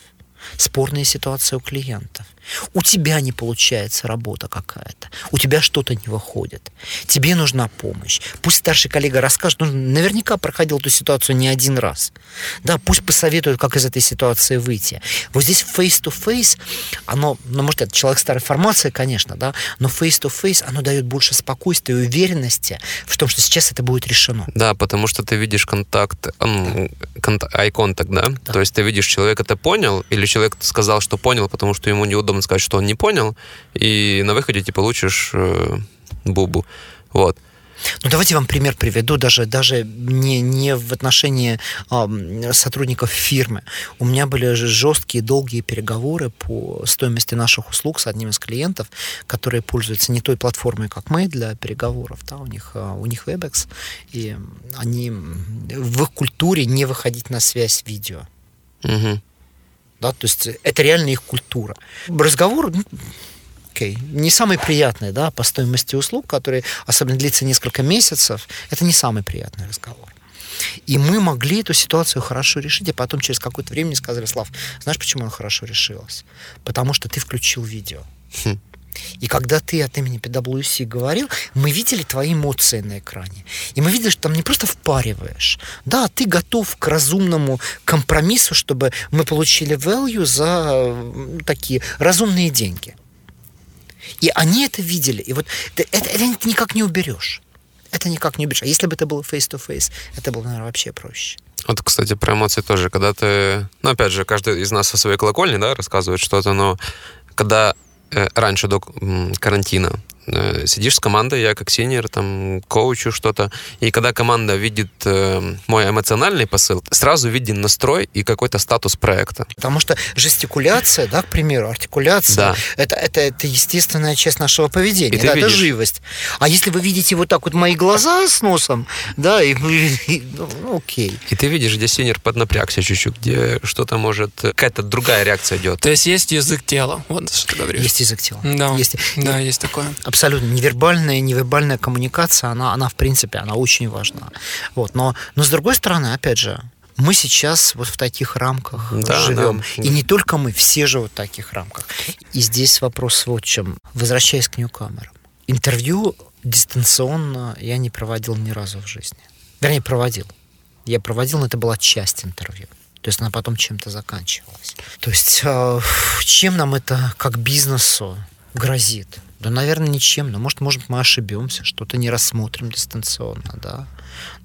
S3: спорные ситуации у клиентов, у тебя не получается работа какая-то, у тебя что-то не выходит, тебе нужна помощь. Пусть старший коллега расскажет, он наверняка проходил эту ситуацию не один раз. Да, пусть посоветует, как из этой ситуации выйти. Вот здесь face-to-face, оно, ну, может, это человек старой формации, конечно, да, но face-to-face, оно дает больше спокойствия и уверенности в том, что сейчас это будет решено.
S2: Да, потому что ты видишь контакт, eye contact, да? да? То есть ты видишь, человек это понял, или человек сказал, что понял, потому что ему неудобно удобно сказать, что он не понял, и на выходе ты получишь э, бубу. Вот.
S3: Ну, давайте вам пример приведу, даже, даже не, не в отношении э, сотрудников фирмы. У меня были жесткие, долгие переговоры по стоимости наших услуг с одним из клиентов, которые пользуются не той платформой, как мы, для переговоров. Да, у, них, а, у них WebEx, и они в их культуре не выходить на связь видео.
S2: Угу.
S3: Да, то есть это реально их культура. Разговор, ну, окей, не самый приятный, да, по стоимости услуг, который особенно длится несколько месяцев, это не самый приятный разговор. И мы могли эту ситуацию хорошо решить, а потом через какое-то время сказали, Слав, знаешь, почему она хорошо решилась? Потому что ты включил видео. Хм. И когда ты от имени PwC говорил, мы видели твои эмоции на экране. И мы видели, что там не просто впариваешь. Да, ты готов к разумному компромиссу, чтобы мы получили value за такие разумные деньги. И они это видели. И вот это, это, это никак не уберешь. Это никак не уберешь. А если бы это было face-to-face, это было, наверное, вообще проще.
S2: Вот, кстати, про эмоции тоже. Когда ты... Ну, опять же, каждый из нас со своей колокольни, да, рассказывает что-то, но когда раньше до карантина сидишь с командой, я как сеньор, там, коучу что-то, и когда команда видит э, мой эмоциональный посыл, сразу виден настрой и какой-то статус проекта.
S3: Потому что жестикуляция, да, к примеру, артикуляция,
S2: да.
S3: это, это, это естественная часть нашего поведения, да, это живость. А если вы видите вот так вот мои глаза с носом, да, и, и ну, ну, окей.
S2: И ты видишь, где сеньор поднапрягся чуть-чуть, где что-то может, какая-то другая реакция идет.
S1: То есть есть язык тела, вот что ты говоришь.
S3: Есть язык тела.
S1: Да, есть, да, есть такое
S3: абсолютно невербальная, невербальная коммуникация, она, она в принципе, она очень важна. Вот. Но, но с другой стороны, опять же, мы сейчас вот в таких рамках да, живем. Да. И не только мы, все живут в таких рамках. И здесь вопрос вот в чем. Возвращаясь к Ньюкамерам. Интервью дистанционно я не проводил ни разу в жизни. Вернее, проводил. Я проводил, но это была часть интервью. То есть она потом чем-то заканчивалась. То есть э, чем нам это как бизнесу грозит? Да, наверное, ничем. Но, может, может, мы ошибемся, что-то не рассмотрим дистанционно, да.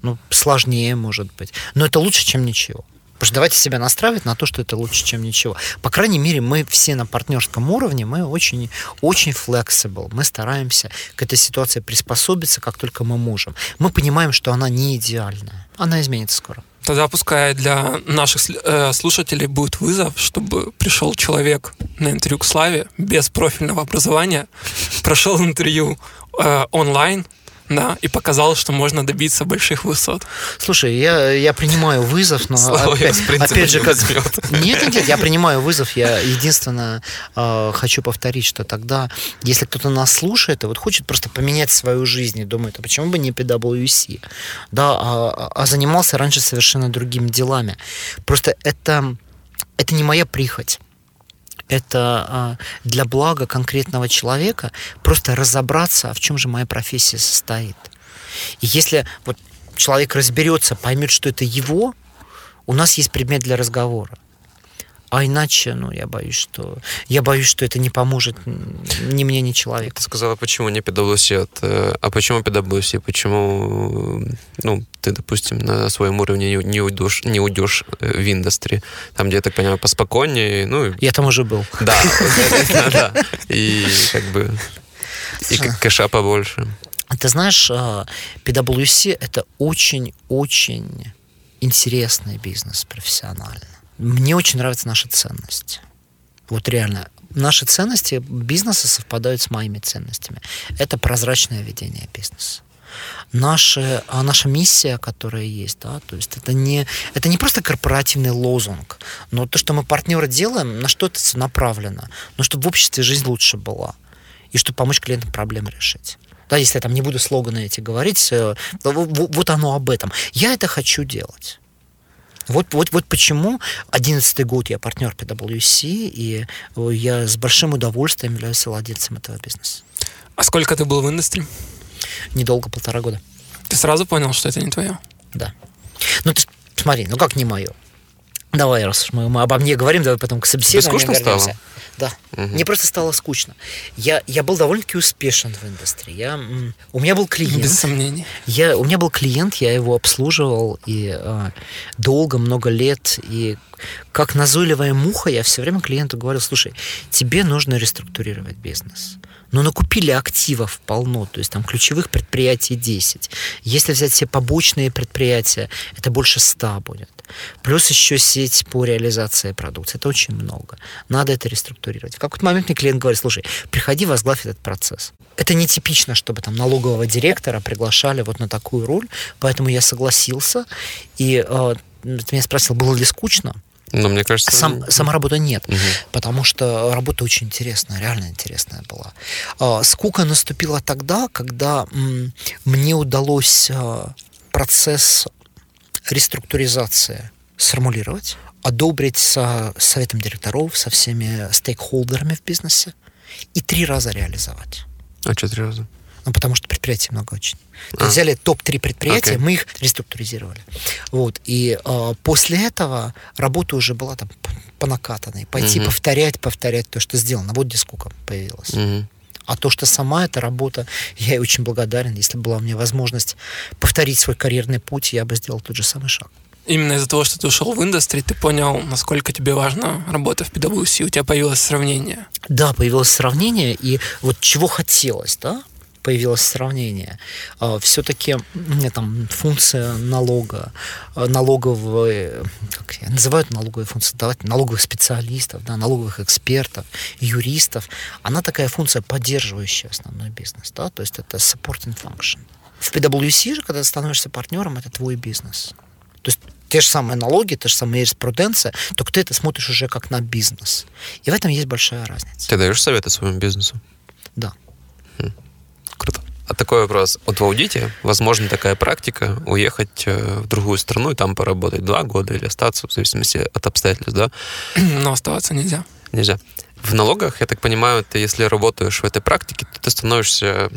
S3: Ну, сложнее, может быть. Но это лучше, чем ничего. Потому что давайте себя настраивать на то, что это лучше, чем ничего. По крайней мере, мы все на партнерском уровне, мы очень, очень flexible. Мы стараемся к этой ситуации приспособиться, как только мы можем. Мы понимаем, что она не идеальная. Она изменится скоро.
S1: Тогда пускай для наших э, слушателей будет вызов, чтобы пришел человек на интервью к Славе без профильного образования, прошел интервью э, онлайн, да, и показал, что можно добиться больших высот.
S3: Слушай, я, я принимаю вызов, но Слава опять, опять же, как... Нет, нет, нет, я принимаю вызов. Я единственное э, хочу повторить, что тогда, если кто-то нас слушает и вот хочет просто поменять свою жизнь и думает, а почему бы не PwC, да, а, а занимался раньше совершенно другими делами. Просто это, это не моя прихоть это а, для блага конкретного человека просто разобраться, а в чем же моя профессия состоит. И если вот человек разберется, поймет, что это его, у нас есть предмет для разговора. А иначе, ну, я боюсь, что я боюсь, что это не поможет ни мне, ни человеку.
S2: Ты сказала, почему не PwC? Э, а почему PwC? Почему, ну, ты, допустим, на своем уровне не, не, уйдешь, не уйдешь э, в индустрии, там, где, я так понимаю, поспокойнее, ну...
S3: Я там уже был.
S2: Да, да, и как бы... И кэша побольше.
S3: Ты знаешь, PwC — это очень-очень интересный бизнес профессионально. Мне очень нравятся наши ценности. Вот реально. Наши ценности бизнеса совпадают с моими ценностями. Это прозрачное ведение бизнеса. Наша, а наша миссия, которая есть, да, то есть это не, это не просто корпоративный лозунг, но то, что мы партнеры делаем, на что это направлено, но чтобы в обществе жизнь лучше была, и чтобы помочь клиентам проблемы решить. Да, если я там не буду слоганы эти говорить, э, вот оно об этом. Я это хочу делать. Вот, вот, вот почему 11 год я партнер PwC, и э, я с большим удовольствием являюсь владельцем этого бизнеса.
S1: А сколько ты был в индустрии?
S3: Недолго, полтора года.
S1: Ты сразу понял, что это не твое?
S3: Да. Ну, ты смотри, ну как не мое? Давай, раз уж мы, мы обо мне говорим, давай потом к собеседованию
S2: Тебе скучно стало?
S3: Да. Угу. Мне просто стало скучно. Я, я был довольно-таки успешен в индустрии. Я, у меня был клиент.
S1: Без сомнений.
S3: Я, у меня был клиент, я его обслуживал и э, долго, много лет. И как назойливая муха, я все время клиенту говорил, слушай, тебе нужно реструктурировать бизнес но накупили активов полно, то есть там ключевых предприятий 10. Если взять все побочные предприятия, это больше 100 будет. Плюс еще сеть по реализации продукции. Это очень много. Надо это реструктурировать. В какой-то момент мне клиент говорит, слушай, приходи, возглавь этот процесс. Это нетипично, чтобы там налогового директора приглашали вот на такую роль, поэтому я согласился. И э, ты меня спросил, было ли скучно?
S2: Но мне кажется...
S3: Сам, сама работа нет, угу. потому что работа очень интересная, реально интересная была. А, скука наступила тогда, когда мне удалось а, процесс реструктуризации сформулировать, одобрить со советом директоров, со всеми стейкхолдерами в бизнесе и три раза реализовать.
S2: А что три раза?
S3: Ну, потому что предприятий много очень. То а. взяли топ-3 предприятия, okay. мы их реструктуризировали. Вот. И э, после этого работа уже была там по накатанной. Пойти угу. повторять, повторять то, что сделано. Вот где скука появилась. Угу. А то, что сама эта работа, я ей очень благодарен. Если была у меня возможность повторить свой карьерный путь, я бы сделал тот же самый шаг.
S1: Именно из-за того, что ты ушел в индустрию, ты понял, насколько тебе важна работа в PwC, у тебя появилось сравнение.
S3: Да, появилось сравнение, и вот чего хотелось, да, появилось сравнение. А, Все-таки там функция налога, а, налоговые, как называют налоговые функции, давайте, налоговых специалистов, да, налоговых экспертов, юристов, она такая функция, поддерживающая основной бизнес, да, то есть это supporting function. В PwC же, когда ты становишься партнером, это твой бизнес. То есть те же самые налоги, те же самые юриспруденция, только ты это смотришь уже как на бизнес. И в этом есть большая разница.
S2: Ты даешь советы своему бизнесу?
S3: Да.
S2: Круто. А такой вопрос. Вот в аудите, возможно, такая практика уехать э, в другую страну и там поработать два года или остаться, в зависимости от обстоятельств, да?
S1: Но оставаться нельзя.
S2: Нельзя. В налогах, я так понимаю, ты если работаешь в этой практике, то ты становишься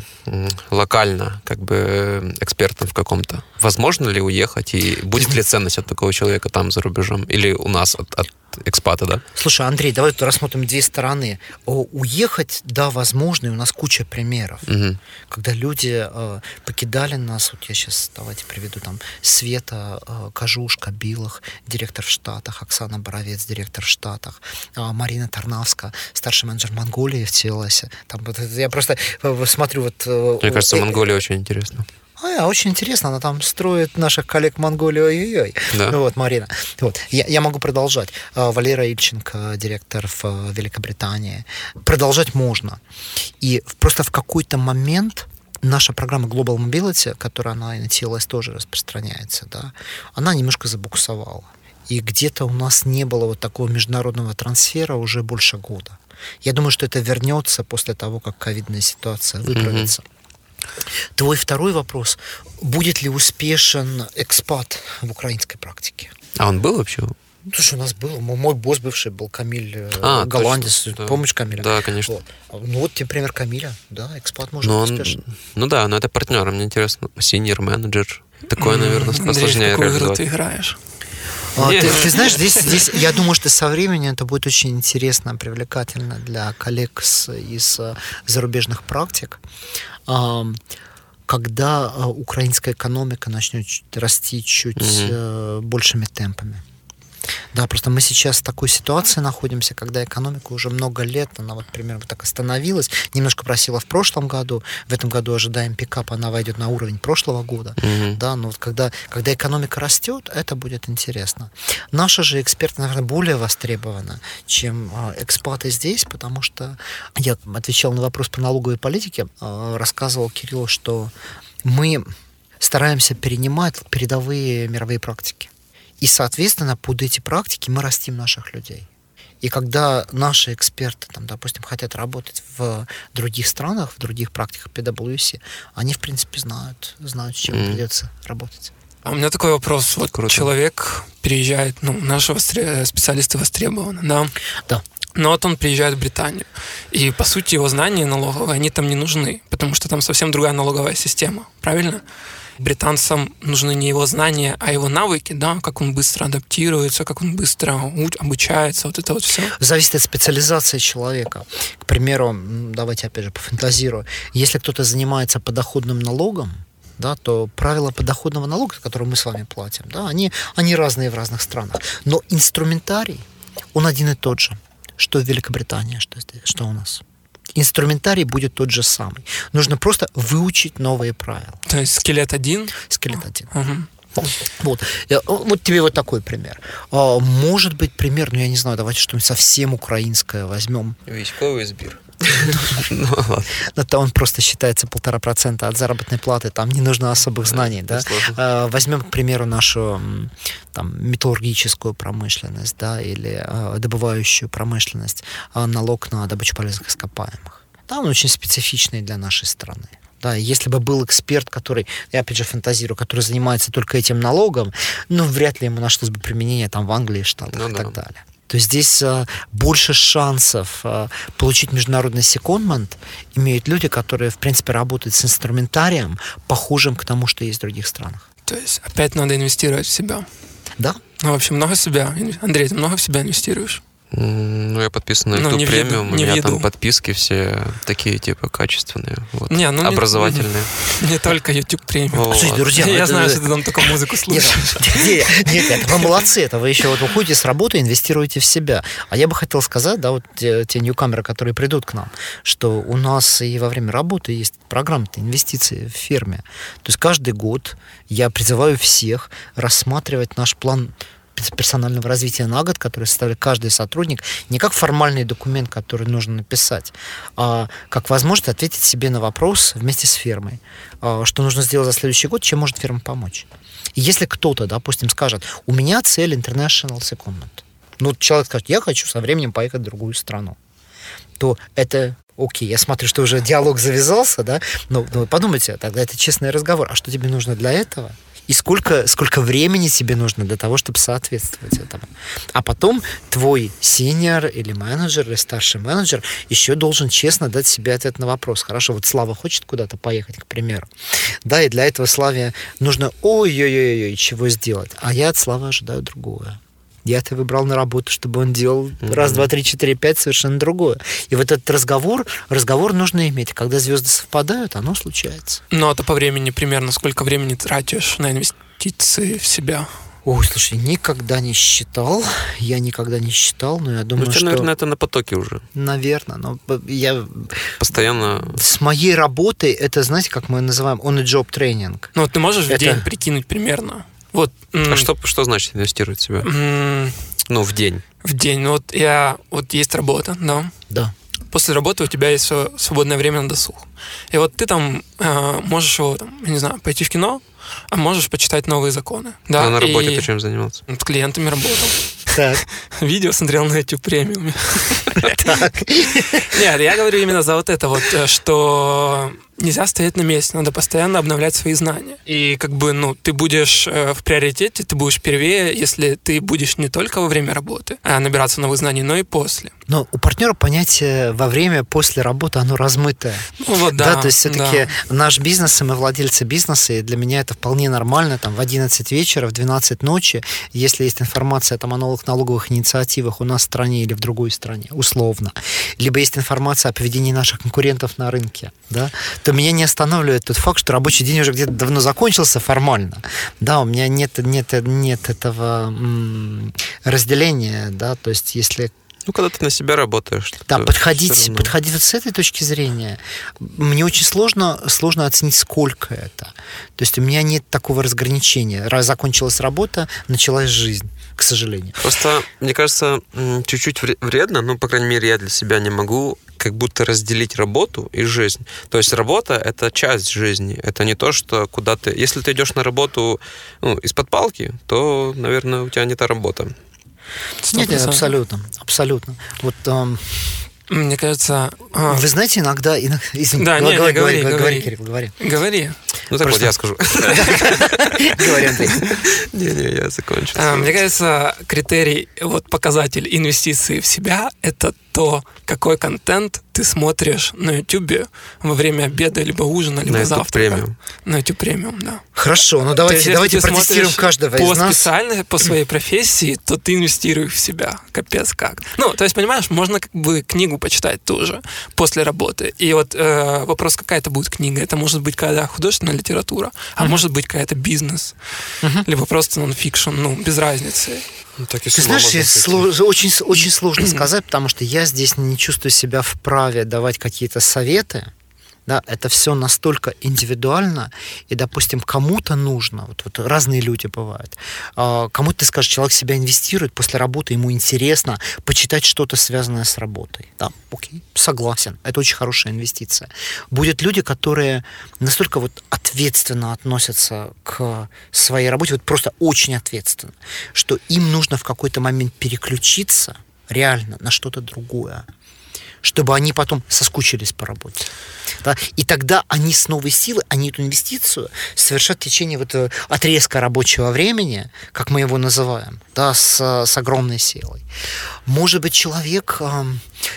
S2: локально как бы экспертом в каком-то. Возможно ли уехать и будет ли ценность от такого человека там за рубежом или у нас от, от экспата, да?
S3: Слушай, Андрей, давай тут рассмотрим две стороны. Уехать, да, возможно, и у нас куча примеров, угу. когда люди э, покидали нас, вот я сейчас, давайте приведу там, Света э, Кожушка, Билах, директор в Штатах, Оксана Боровец, директор в Штатах, э, Марина Тарнавска, старший менеджер Монголии в Телосе. Там, вот, я просто э, смотрю вот... Э,
S2: Мне кажется, Монголия очень интересна.
S3: А, очень интересно, она там строит наших коллег Монголии, ой-ой-ой. Да. Ну вот, Марина. Вот, я, я могу продолжать. А, Валера Ильченко, директор в э, Великобритании. Продолжать можно. И просто в какой-то момент наша программа Global Mobility, которая она и на TLS тоже распространяется, да, она немножко забуксовала. И где-то у нас не было вот такого международного трансфера уже больше года. Я думаю, что это вернется после того, как ковидная ситуация выправится. Mm-hmm. Твой второй вопрос. Будет ли успешен экспат в украинской практике?
S2: А он был вообще?
S3: Ну, слушай, у нас был, мой босс бывший был Камиль э, а, Голландец. Точно, да. Помнишь Камиля?
S2: Да, конечно.
S3: Вот. Ну вот тебе пример Камиля, да, экспат может
S2: но
S3: быть успешен.
S2: ну да, но это партнер, мне интересно, синьор менеджер. Такое, наверное,
S1: Андрей,
S2: сложнее
S1: в какую игру ты играешь?
S3: А, ты, ты знаешь, здесь, здесь, я думаю, что со временем это будет очень интересно, привлекательно для коллег с, из э, зарубежных практик когда э, украинская экономика начнет расти чуть угу. большими темпами. Да, просто мы сейчас в такой ситуации находимся, когда экономика уже много лет, она вот примерно так остановилась, немножко просила в прошлом году, в этом году ожидаем пикап, она войдет на уровень прошлого года, mm-hmm. да, но вот когда, когда экономика растет, это будет интересно. Наши же эксперты, наверное, более востребованы, чем а, экспаты здесь, потому что я отвечал на вопрос по налоговой политике, а, рассказывал Кириллу, что мы стараемся перенимать передовые мировые практики. И, соответственно, под эти практики мы растим наших людей. И когда наши эксперты, там, допустим, хотят работать в других странах, в других практиках PwC, они, в принципе, знают, знают, с чем mm. придется работать.
S1: А у меня такой вопрос. Вот Круто. человек приезжает, ну, наши востре... специалисты востребованы, да?
S3: Да.
S1: Но вот он приезжает в Британию. И, по сути, его знания налоговые, они там не нужны, потому что там совсем другая налоговая система. Правильно? Британцам нужны не его знания, а его навыки, да, как он быстро адаптируется, как он быстро обучается, вот это вот все.
S3: Зависит от специализации человека. К примеру, давайте опять же пофантазирую. Если кто-то занимается подоходным налогом, да, то правила подоходного налога, которые мы с вами платим, да, они, они разные в разных странах. Но инструментарий, он один и тот же, что в Великобритании, что, здесь, что у нас инструментарий будет тот же самый. Нужно просто выучить новые правила.
S1: То есть скелет один?
S3: Скелет один. Угу. Вот. вот тебе вот такой пример. А, может быть, пример, ну я не знаю, давайте что-нибудь совсем украинское возьмем.
S2: Військовий збір.
S3: Ну, это он просто считается полтора процента от заработной платы, там не нужно особых знаний, да. А, возьмем, к примеру, нашу там, металлургическую промышленность, да, или а, добывающую промышленность, а, налог на добычу полезных ископаемых. Да, он очень специфичный для нашей страны. Да, если бы был эксперт, который, я опять же фантазирую, который занимается только этим налогом, ну, вряд ли ему нашлось бы применение там в Англии, Штатах ну, и да. так далее. То есть здесь а, больше шансов а, получить международный секундмент имеют люди, которые, в принципе, работают с инструментарием, похожим к тому, что есть в других странах.
S1: То есть опять надо инвестировать в себя.
S3: Да.
S1: Ну, в общем, много в себя. Андрей, ты много в себя инвестируешь?
S2: Ну, я подписан на YouTube ну, премиум, у меня там подписки все такие, типа, качественные, вот, не, ну, образовательные.
S1: Не, не только YouTube премиум. Вот. Слушайте,
S3: друзья,
S1: я это, знаю, что ты там только музыку слушаешь.
S3: Нет, нет, нет, вы молодцы, это вы еще вот уходите с работы, инвестируете в себя. А я бы хотел сказать, да, вот те, те ньюкамеры, которые придут к нам, что у нас и во время работы есть программа инвестиции в фирме. То есть каждый год я призываю всех рассматривать наш план персонального развития на год, который составляет каждый сотрудник, не как формальный документ, который нужно написать, а как возможность ответить себе на вопрос вместе с фирмой, а, что нужно сделать за следующий год, чем может фирма помочь. И если кто-то, допустим, скажет, у меня цель International Secondment, ну, человек скажет, я хочу со временем поехать в другую страну, то это окей, я смотрю, что уже диалог завязался, да, но, но подумайте, тогда это честный разговор. А что тебе нужно для этого? И сколько, сколько времени тебе нужно для того, чтобы соответствовать этому. А потом твой синьор или менеджер, или старший менеджер еще должен честно дать себе ответ на вопрос. Хорошо, вот Слава хочет куда-то поехать, к примеру. Да, и для этого Славе нужно ой-ой-ой, чего сделать. А я от Славы ожидаю другое. Я-то выбрал на работу, чтобы он делал mm-hmm. раз, два, три, четыре, пять совершенно другое. И вот этот разговор, разговор нужно иметь. Когда звезды совпадают, оно случается.
S1: Ну, а то по времени примерно сколько времени тратишь на инвестиции в себя?
S3: Ой, слушай, никогда не считал. Я никогда не считал, но я думаю, ну, что...
S2: наверное, это на потоке уже.
S3: Наверное, но я...
S2: Постоянно...
S3: С моей работой это, знаете, как мы называем on-the-job тренинг.
S1: Ну, ты можешь это... в день прикинуть примерно?
S2: А что, что значит инвестировать в себя? ну, в день.
S1: В день. Ну, вот я... Вот есть работа, да?
S3: Да.
S1: После работы у тебя есть свободное время на досуг. И вот ты там э, можешь его, там, не знаю, пойти в кино, а можешь почитать новые законы. Да?
S2: А на работе и ты чем занимался?
S1: С клиентами работал.
S3: Так.
S1: Видео смотрел на YouTube премиуме. Так. Нет, я говорю именно за вот это вот, э, что нельзя стоять на месте, надо постоянно обновлять свои знания. И как бы, ну, ты будешь э, в приоритете, ты будешь первее, если ты будешь не только во время работы а набираться новых знаний, но и после.
S3: Но у партнера понятие во время, после работы, оно размытое.
S1: Ну вот да.
S3: да то есть все-таки да. наш бизнес, и мы владельцы бизнеса, и для меня это вполне нормально, там в 11 вечера, в 12 ночи, если есть информация там, о новых налоговых инициативах у нас в стране или в другой стране, условно, либо есть информация о поведении наших конкурентов на рынке, да, то меня не останавливает тот факт, что рабочий день уже где-то давно закончился формально. Да, у меня нет, нет, нет этого разделения, да, то есть если
S2: ну, когда ты на себя работаешь.
S3: Да, подходить, подходить вот с этой точки зрения. Мне очень сложно, сложно оценить, сколько это. То есть у меня нет такого разграничения. Раз закончилась работа, началась жизнь, к сожалению.
S2: Просто, мне кажется, чуть-чуть вредно, ну, по крайней мере, я для себя не могу как будто разделить работу и жизнь. То есть работа — это часть жизни. Это не то, что куда ты... Если ты идешь на работу ну, из-под палки, то, наверное, у тебя не та работа.
S3: Нет, нет, абсолютно, абсолютно. Вот эм,
S1: мне кажется...
S3: А... Вы знаете, иногда... иногда
S1: извините, да, говори, нет, говори, говори,
S3: говори, Кирилл, говори.
S1: Говори.
S2: Ну так Просто... вот, я скажу.
S3: Говори, Андрей.
S2: Не-не, я закончу.
S1: А, мне кажется, критерий, вот показатель инвестиции в себя — это то, какой контент ты смотришь на YouTube во время обеда, либо ужина, либо
S2: на
S1: завтрака.
S2: премиум.
S1: На YouTube премиум, да.
S3: Хорошо, ну давайте, есть, давайте протестируем каждого
S1: по
S3: из нас.
S1: По специальной, по своей профессии, то ты инвестируешь в себя. Капец как. Ну, то есть, понимаешь, можно как бы книгу почитать тоже после работы. И вот э, вопрос, какая это будет книга. Это может быть какая-то художественная литература, а uh-huh. может быть какая-то бизнес, uh-huh. либо просто нон-фикшн, ну, без разницы.
S3: Ну, так и Ты знаешь, слож... очень, очень сложно сказать, потому что я здесь не чувствую себя вправе давать какие-то советы. Да, это все настолько индивидуально, и, допустим, кому-то нужно, вот, вот разные люди бывают, а, кому-то ты скажешь, человек себя инвестирует после работы, ему интересно почитать что-то связанное с работой. Да, окей, согласен, это очень хорошая инвестиция. Будет люди, которые настолько вот ответственно относятся к своей работе, вот просто очень ответственно, что им нужно в какой-то момент переключиться реально на что-то другое чтобы они потом соскучились по работе. Да? И тогда они с новой силы, они эту инвестицию совершат в течение вот э, отрезка рабочего времени, как мы его называем, да, с, с огромной силой. Может быть, человек,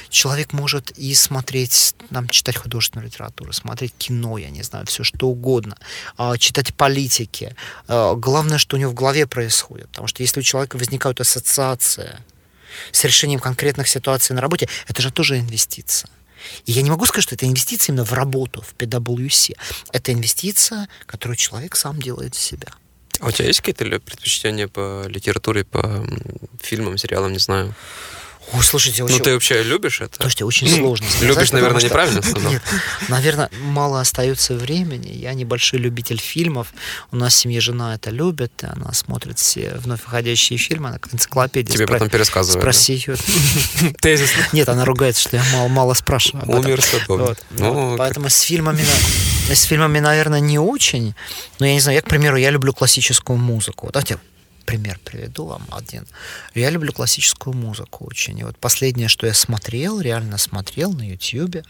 S3: человек может и смотреть, там, читать художественную литературу, смотреть кино, я не знаю, все что угодно, а, читать политики. А, главное, что у него в голове происходит. Потому что если у человека возникают ассоциации с решением конкретных ситуаций на работе, это же тоже инвестиция. И я не могу сказать, что это инвестиция именно в работу, в PwC. Это инвестиция, которую человек сам делает в себя.
S2: А у тебя есть какие-то предпочтения по литературе, по фильмам, сериалам, не знаю?
S3: Ой, слушайте,
S2: очень... Ну, ты вообще любишь это?
S3: Слушайте, очень сложно
S2: сказать. Любишь, наверное, что... неправильно сказал. Нет,
S3: наверное, мало остается времени. Я небольшой любитель фильмов. У нас в семье жена это любит. Она смотрит все вновь выходящие фильмы. Она как энциклопедия.
S2: Тебе Спро... потом пересказывают.
S3: Спроси ее. Тезисно. Нет, она ругается, что я мало, мало спрашиваю.
S2: Умер вот.
S3: ну, Поэтому с фильмами, с фильмами, наверное, не очень. Но я не знаю, я, к примеру, я люблю классическую музыку. Давайте пример приведу вам один. Я люблю классическую музыку очень. И вот последнее, что я смотрел, реально смотрел на YouTube,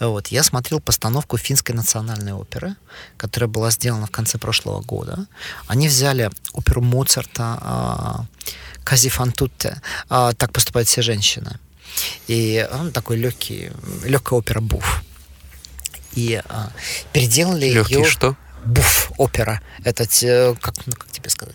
S3: вот, я смотрел постановку финской национальной оперы, которая была сделана в конце прошлого года. Они взяли оперу Моцарта а, «Кази фантутте», а, «Так поступают все женщины». И он такой легкий, легкая опера «Буф». И а, переделали
S2: Легкий
S3: ее...
S2: что?
S3: Буф, опера. Это, как, ну, как тебе сказать?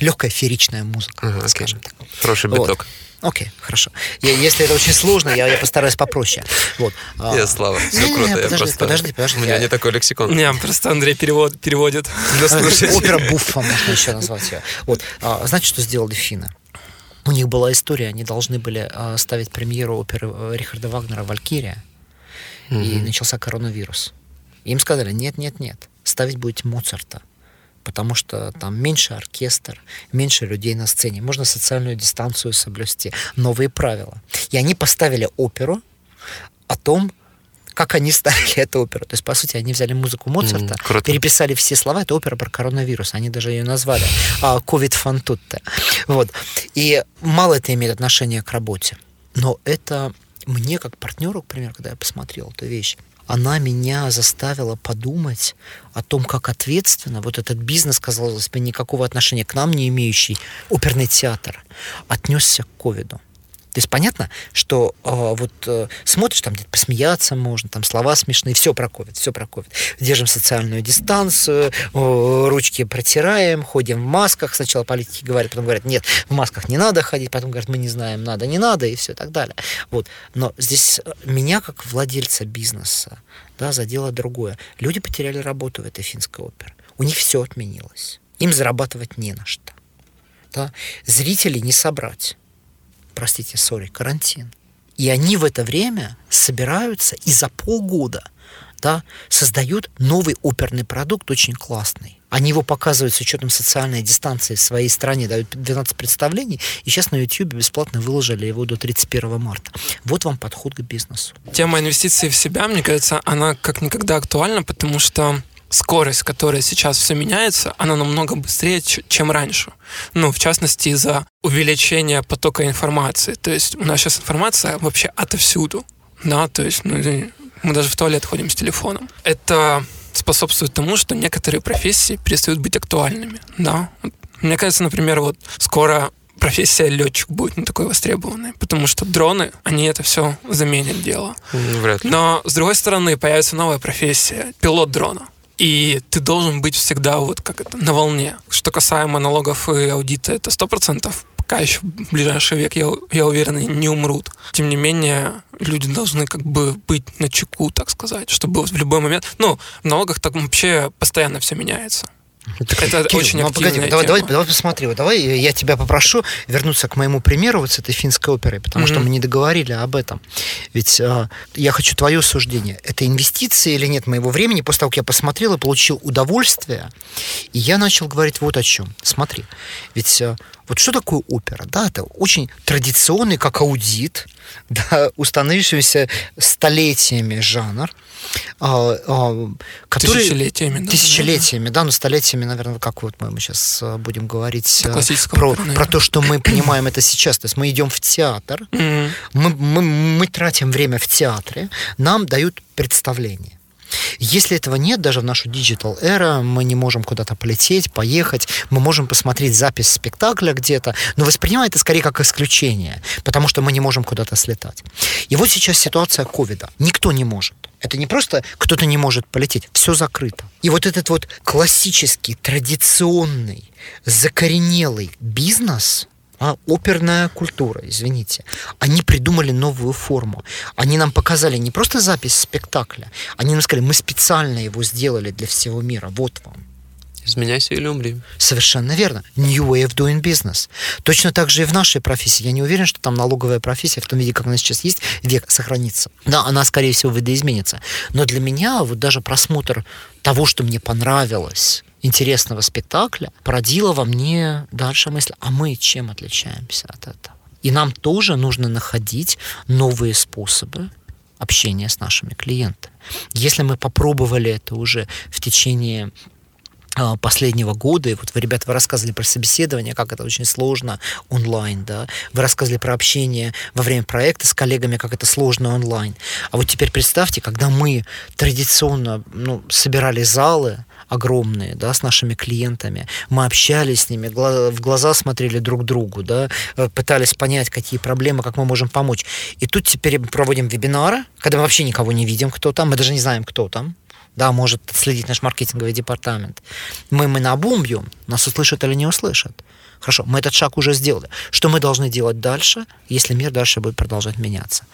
S3: Легкая фееричная музыка, ага, скажем
S2: так. Хороший биток.
S3: Вот. Окей, хорошо. Я, если это очень сложно, я, я постараюсь попроще. Вот.
S2: Я, Слава, все не, круто. Не,
S3: подожди,
S2: я просто...
S3: подожди, подожди.
S2: У меня
S3: я...
S2: не такой лексикон.
S1: Не, просто Андрей перевод, переводит.
S3: Опера буффа можно еще назвать ее. Вот. А, знаете, что сделали финны? У них была история, они должны были а, ставить премьеру оперы э, Рихарда Вагнера «Валькирия», mm-hmm. и начался коронавирус. Им сказали, нет, нет, нет, ставить будете Моцарта потому что там меньше оркестр, меньше людей на сцене, можно социальную дистанцию соблюсти, новые правила. И они поставили оперу о том, как они ставили эту оперу. То есть, по сути, они взяли музыку Моцарта, mm, переписали все слова. Это опера про коронавирус. Они даже ее назвали «Ковид фантутте». Вот. И мало это имеет отношение к работе. Но это мне, как партнеру, к примеру, когда я посмотрел эту вещь, она меня заставила подумать о том, как ответственно вот этот бизнес, казалось бы, никакого отношения к нам не имеющий, оперный театр, отнесся к ковиду. То есть понятно, что э, вот э, смотришь, там где-то посмеяться можно, там слова смешные, все про ковид, все про ковид. Держим социальную дистанцию, э, ручки протираем, ходим в масках. Сначала политики говорят, потом говорят, нет, в масках не надо ходить, потом говорят, мы не знаем, надо, не надо, и все, и так далее. Вот. Но здесь меня, как владельца бизнеса, да, задело другое. Люди потеряли работу в этой финской опере. У них все отменилось. Им зарабатывать не на что. Да? Зрителей не собрать простите, сори, карантин. И они в это время собираются и за полгода да, создают новый оперный продукт, очень классный. Они его показывают с учетом социальной дистанции в своей стране, дают 12 представлений, и сейчас на YouTube бесплатно выложили его до 31 марта. Вот вам подход к бизнесу.
S1: Тема инвестиций в себя, мне кажется, она как никогда актуальна, потому что скорость, которая сейчас все меняется, она намного быстрее, чем раньше. Ну, в частности, из-за увеличения потока информации. То есть у нас сейчас информация вообще отовсюду. Да, то есть ну, мы даже в туалет ходим с телефоном. Это способствует тому, что некоторые профессии перестают быть актуальными. Да. Мне кажется, например, вот скоро профессия летчик будет не такой востребованной, потому что дроны, они это все заменят дело.
S2: Вряд ли.
S1: Но, с другой стороны, появится новая профессия — пилот дрона. И ты должен быть всегда вот как это, на волне. Что касаемо налогов и аудита, это сто процентов. Пока еще в ближайший век, я, я уверен, не умрут. Тем не менее, люди должны как бы быть на чеку, так сказать, чтобы в любой момент... Ну, в налогах так вообще постоянно все меняется.
S3: Так, это Кирилл, очень ну, погоди, давай, давай, давай посмотри, вот давай я тебя попрошу вернуться к моему примеру вот с этой финской оперой, потому mm-hmm. что мы не договорили об этом. Ведь э, я хочу твое суждение. Это инвестиции или нет моего времени? После того, как я посмотрел и получил удовольствие, и я начал говорить вот о чем. Смотри, ведь э, вот что такое опера? Да, это очень традиционный, как аудит, да, установившийся столетиями жанр,
S1: а, а, который... Тысячелетиями.
S3: Да, тысячелетиями, да, но столетиями, наверное, как вот мы сейчас а, будем говорить про, про то, что мы понимаем это сейчас. То есть мы идем в театр, mm-hmm. мы, мы, мы тратим время в театре, нам дают представление. Если этого нет, даже в нашу digital era, мы не можем куда-то полететь, поехать, мы можем посмотреть запись спектакля где-то, но воспринимать это скорее как исключение, потому что мы не можем куда-то слетать. И вот сейчас ситуация ковида. Никто не может. Это не просто кто-то не может полететь, все закрыто. И вот этот вот классический, традиционный, закоренелый бизнес, а, оперная культура, извините. Они придумали новую форму. Они нам показали не просто запись спектакля, они нам сказали, мы специально его сделали для всего мира, вот вам.
S2: Изменяйся или умри.
S3: Совершенно верно. New way of doing business. Точно так же и в нашей профессии. Я не уверен, что там налоговая профессия в том виде, как она сейчас есть, век сохранится. Да, она, скорее всего, видоизменится. Но для меня вот даже просмотр того, что мне понравилось, интересного спектакля породила во мне дальше мысль, а мы чем отличаемся от этого? И нам тоже нужно находить новые способы общения с нашими клиентами. Если мы попробовали это уже в течение а, последнего года, и вот вы, ребята, вы рассказывали про собеседование, как это очень сложно онлайн, да, вы рассказывали про общение во время проекта с коллегами, как это сложно онлайн. А вот теперь представьте, когда мы традиционно ну, собирали залы, огромные, да, с нашими клиентами. Мы общались с ними, в глаза смотрели друг другу, да, э, пытались понять, какие проблемы, как мы можем помочь. И тут теперь мы проводим вебинары, когда мы вообще никого не видим, кто там, мы даже не знаем, кто там, да, может следить наш маркетинговый департамент. Мы, мы на обум бьем, нас услышат или не услышат. Хорошо, мы этот шаг уже сделали. Что мы должны делать дальше, если мир дальше будет продолжать меняться?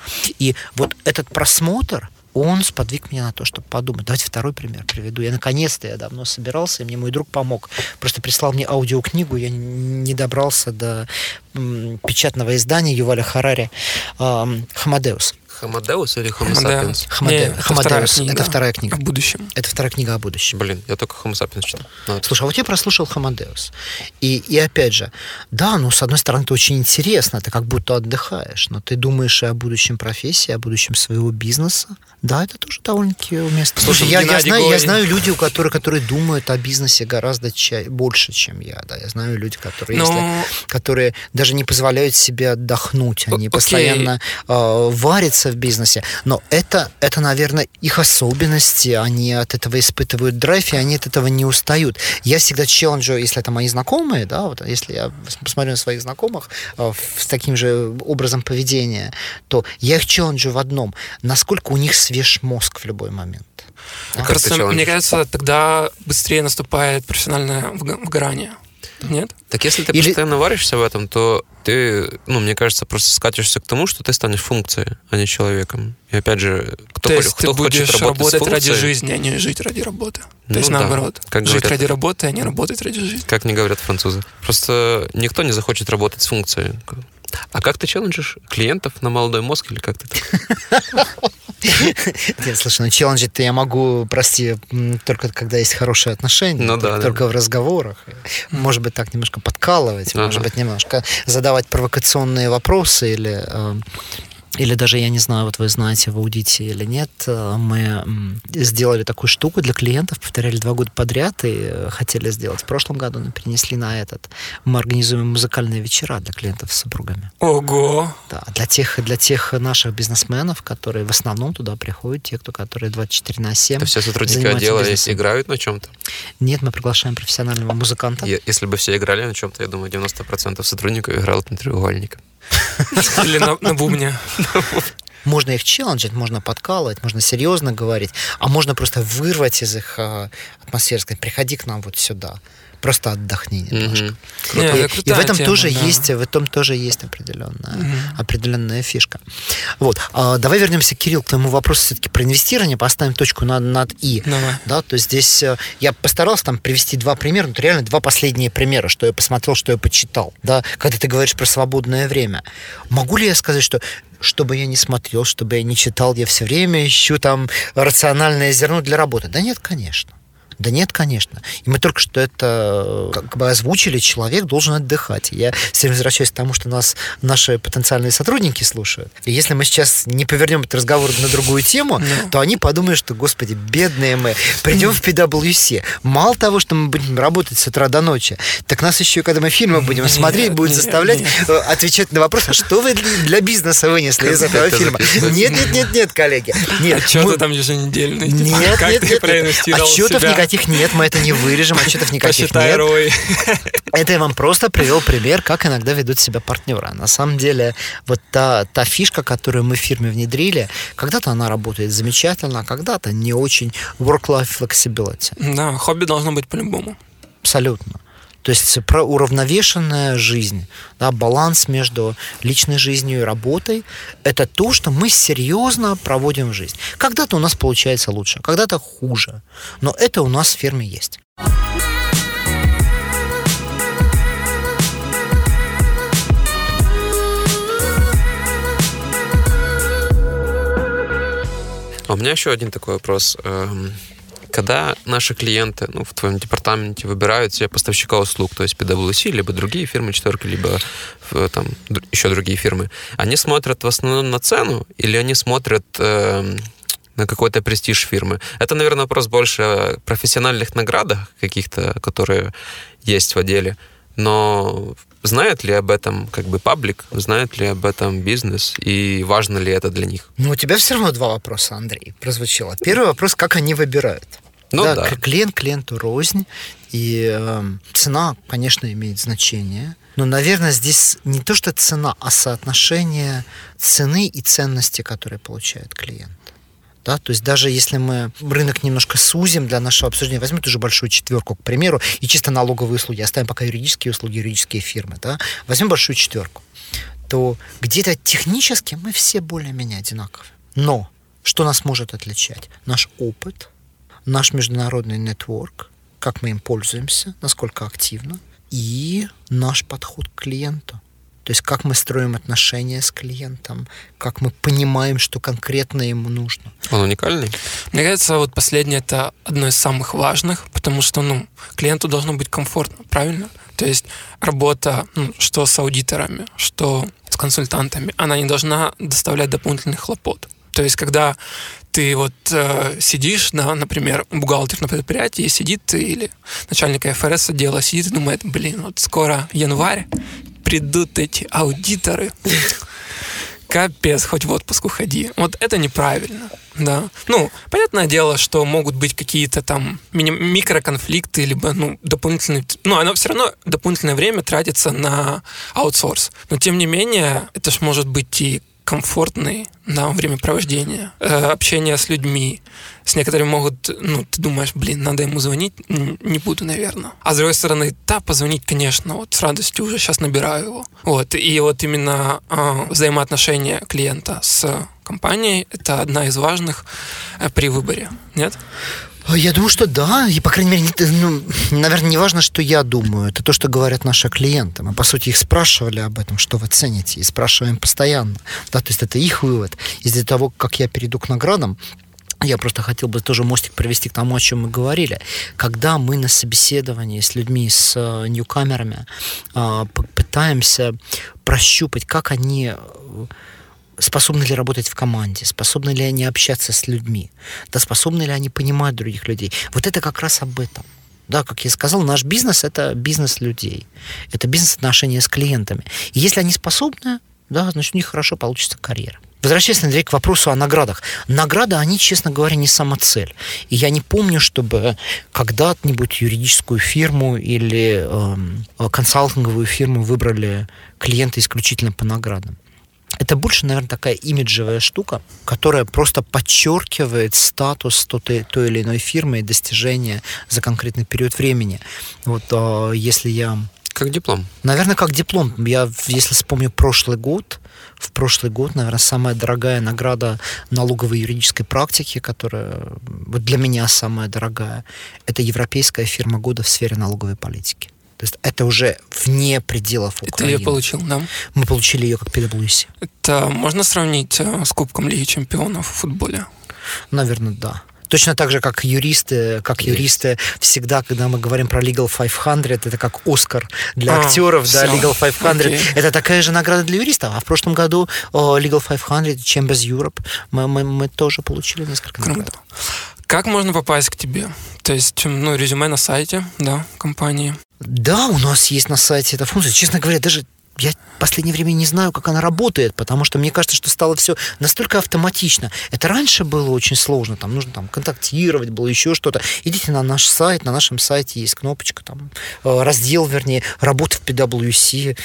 S3: И вот этот просмотр, он сподвиг меня на то, чтобы подумать. Давайте второй пример приведу. Я наконец-то, я давно собирался, и мне мой друг помог. Просто прислал мне аудиокнигу, я не добрался до печатного издания Юваля Харари «Хамадеус».
S2: Хамадеус или Homo sapiens?
S3: Хамаде... Хамадеус. Это вторая книга.
S1: О будущем.
S3: Это вторая книга о будущем.
S2: Блин, я только Homo sapiens читал.
S3: Ну, Слушай, а вот я прослушал Хамадеус. И, и опять же, да, ну, с одной стороны, это очень интересно, ты как будто отдыхаешь, но ты думаешь и о будущем профессии, о будущем своего бизнеса. Да, это тоже довольно-таки уместно. Слушай, я, я, знаю, я знаю люди, у которых, которые думают о бизнесе гораздо ча- больше, чем я. Да. Я знаю люди, которые, но... если, которые даже не позволяют себе отдохнуть. Они Окей. постоянно э, варятся в бизнесе, но это, это, наверное, их особенности, они от этого испытывают драйв, и они от этого не устают. Я всегда челленджу, если это мои знакомые, да, вот если я посмотрю на своих знакомых э, с таким же образом поведения, то я их челленджу в одном, насколько у них свеж мозг в любой момент.
S1: А кажется, мне кажется, тогда быстрее наступает профессиональное выгорание. Нет?
S2: Так если ты Или... постоянно варишься в этом, то ты, ну, мне кажется, просто скатишься к тому, что ты станешь функцией, а не человеком. И опять же,
S1: кто, то есть кто ты хочет будешь работать, работать ради жизни, а не жить ради работы. Ну, то есть да. наоборот. Как жить говорят, ради работы, а не работать ради жизни.
S2: Как не говорят французы. Просто никто не захочет работать с функцией. А как ты челленджишь клиентов на молодой мозг или как ты?
S3: Нет, слушай, ну челленджить-то я могу, прости, только когда есть хорошие отношения, ну, да, только в разговорах. Может быть, так немножко подкалывать, может быть, немножко задавать провокационные вопросы или э, или даже, я не знаю, вот вы знаете в аудите или нет, э, мы сделали такую штуку для клиентов, повторяли два года подряд и э, хотели сделать. В прошлом году мы перенесли на этот. Мы организуем музыкальные вечера для клиентов с супругами.
S1: Ого!
S3: Да, для тех, для тех наших бизнесменов, которые в основном туда приходят, те, кто которые 24 на 7.
S2: Это все сотрудники отдела бизнесом. играют на чем-то?
S3: Нет, мы приглашаем профессионального музыканта.
S2: Если бы все играли на чем-то, я думаю, 90% сотрудников играют на треугольнике.
S1: Или на, на.
S3: Можно их челленджить, можно подкалывать, можно серьезно говорить, а можно просто вырвать из их э, атмосферы, сказать, приходи к нам вот сюда просто отдохни немножко. Mm-hmm. Yeah, и, и в этом тема, тоже да. есть, в этом тоже есть определенная, mm-hmm. определенная фишка. Вот. А, давай вернемся, Кирилл, к твоему вопросу все-таки про инвестирование, поставим точку над, над и. Давай. Да, то есть здесь э, я постарался там привести два примера, ну, реально два последние примера, что я посмотрел, что я почитал. Да, когда ты говоришь про свободное время. Могу ли я сказать, что что бы я не смотрел, что бы я не читал, я все время ищу там рациональное зерно для работы. Да нет, конечно. Да нет, конечно. И мы только что это как бы озвучили, человек должен отдыхать. Я все время возвращаюсь к тому, что нас наши потенциальные сотрудники слушают. И если мы сейчас не повернем этот разговор на другую тему, no. то они подумают, что, господи, бедные мы, придем в PwC. Мало того, что мы будем работать с утра до ночи, так нас еще, когда мы фильмы будем нет, смотреть, будет нет, заставлять нет. Э, отвечать на вопрос, а что вы для бизнеса вынесли из этого фильма? Нет, нет, нет, нет, коллеги. Нет.
S1: Отчеты там еженедельные.
S3: Нет, нет, нет. Отчетов никаких никаких нет, мы это не вырежем, отчетов никаких Посчитай нет. Рой. Это я вам просто привел пример, как иногда ведут себя партнеры. На самом деле, вот та, та фишка, которую мы в фирме внедрили, когда-то она работает замечательно, а когда-то не очень work-life flexibility.
S1: Да, хобби должно быть по-любому.
S3: Абсолютно. То есть про уравновешенная жизнь, да, баланс между личной жизнью и работой – это то, что мы серьезно проводим в жизнь. Когда-то у нас получается лучше, когда-то хуже, но это у нас в фирме есть.
S2: А у меня еще один такой вопрос. Когда наши клиенты ну, в твоем департаменте выбирают себе поставщика услуг, то есть PwC, либо другие фирмы четверки, либо там, еще другие фирмы, они смотрят в основном на цену или они смотрят э, на какой-то престиж фирмы? Это, наверное, вопрос больше о профессиональных наградах каких-то, которые есть в отделе. Но знает ли об этом как бы паблик, знает ли об этом бизнес и важно ли это для них?
S3: Ну, у тебя все равно два вопроса, Андрей, прозвучало. Первый вопрос, как они выбирают? Ну, да, да. Клиент клиенту рознь, и э, цена, конечно, имеет значение. Но, наверное, здесь не то, что цена, а соотношение цены и ценности, которые получает клиент. Да? То есть даже если мы рынок немножко сузим для нашего обсуждения, возьмем ту же большую четверку, к примеру, и чисто налоговые услуги, оставим пока юридические услуги, юридические фирмы, да? возьмем большую четверку, то где-то технически мы все более-менее одинаковы. Но что нас может отличать? Наш опыт, наш международный нетворк, как мы им пользуемся, насколько активно, и наш подход к клиенту. То есть как мы строим отношения с клиентом, как мы понимаем, что конкретно ему нужно.
S2: Он уникальный?
S1: Мне кажется, вот последнее это одно из самых важных, потому что, ну, клиенту должно быть комфортно, правильно? То есть работа, ну, что с аудиторами, что с консультантами, она не должна доставлять дополнительных хлопот. То есть, когда ты вот э, сидишь, да, например, бухгалтер на предприятии сидит или начальник ФРС отдела сидит и думает, блин, вот скоро январь, придут эти аудиторы, капец, хоть в отпуск уходи. Вот это неправильно, да. Ну, понятное дело, что могут быть какие-то там мини- микроконфликты, либо, ну, дополнительные... Ну, оно все равно дополнительное время тратится на аутсорс. Но, тем не менее, это ж может быть и комфортный да, времяпровождение, э, общение с людьми. С некоторыми могут, ну, ты думаешь, блин, надо ему звонить, не буду, наверное. А с другой стороны, да, позвонить, конечно, вот с радостью уже сейчас набираю его. Вот, и вот именно э, взаимоотношения клиента с компанией — это одна из важных э, при выборе, нет?
S3: Я думаю, что да. И, по крайней мере, ну, наверное, не важно, что я думаю. Это то, что говорят наши клиенты. Мы, по сути, их спрашивали об этом, что вы цените, и спрашиваем постоянно. Да, то есть это их вывод. Из-за того, как я перейду к наградам, я просто хотел бы тоже мостик провести к тому, о чем мы говорили. Когда мы на собеседовании с людьми, с э, ньюкамерами э, пытаемся прощупать, как они способны ли работать в команде, способны ли они общаться с людьми, да, способны ли они понимать других людей. Вот это как раз об этом. Да, как я сказал, наш бизнес это бизнес людей. Это бизнес отношения с клиентами. И если они способны, да, значит, у них хорошо получится карьера. Возвращаясь, Андрей, к вопросу о наградах. Награды, они, честно говоря, не сама цель. И я не помню, чтобы когда-нибудь юридическую фирму или э, консалтинговую фирму выбрали клиенты исключительно по наградам. Это больше, наверное, такая имиджевая штука, которая просто подчеркивает статус той, той или иной фирмы и достижения за конкретный период времени. Вот а, если я
S2: как диплом?
S3: Наверное, как диплом. Я, если вспомню прошлый год, в прошлый год, наверное, самая дорогая награда налоговой юридической практики, которая вот для меня самая дорогая, это европейская фирма года в сфере налоговой политики. То есть это уже вне пределов Украины.
S1: Ты ее получил, да?
S3: Мы получили ее как PwC.
S1: Это можно сравнить э, с Кубком Лиги Чемпионов в футболе?
S3: Наверное, да. Точно так же, как юристы, как Есть. юристы всегда, когда мы говорим про Legal 500, это как Оскар для а, актеров, все. да, Legal 500. Okay. Это такая же награда для юристов. А в прошлом году о, Legal 500, Chambers Europe, мы, мы, мы тоже получили несколько Круто. наград.
S1: Как можно попасть к тебе? То есть, ну, резюме на сайте, да, компании.
S3: Да, у нас есть на сайте эта функция. Честно говоря, даже я в последнее время не знаю, как она работает, потому что мне кажется, что стало все настолько автоматично. Это раньше было очень сложно, там нужно там контактировать, было еще что-то. Идите на наш сайт, на нашем сайте есть кнопочка, там э, раздел, вернее, работа в PwC,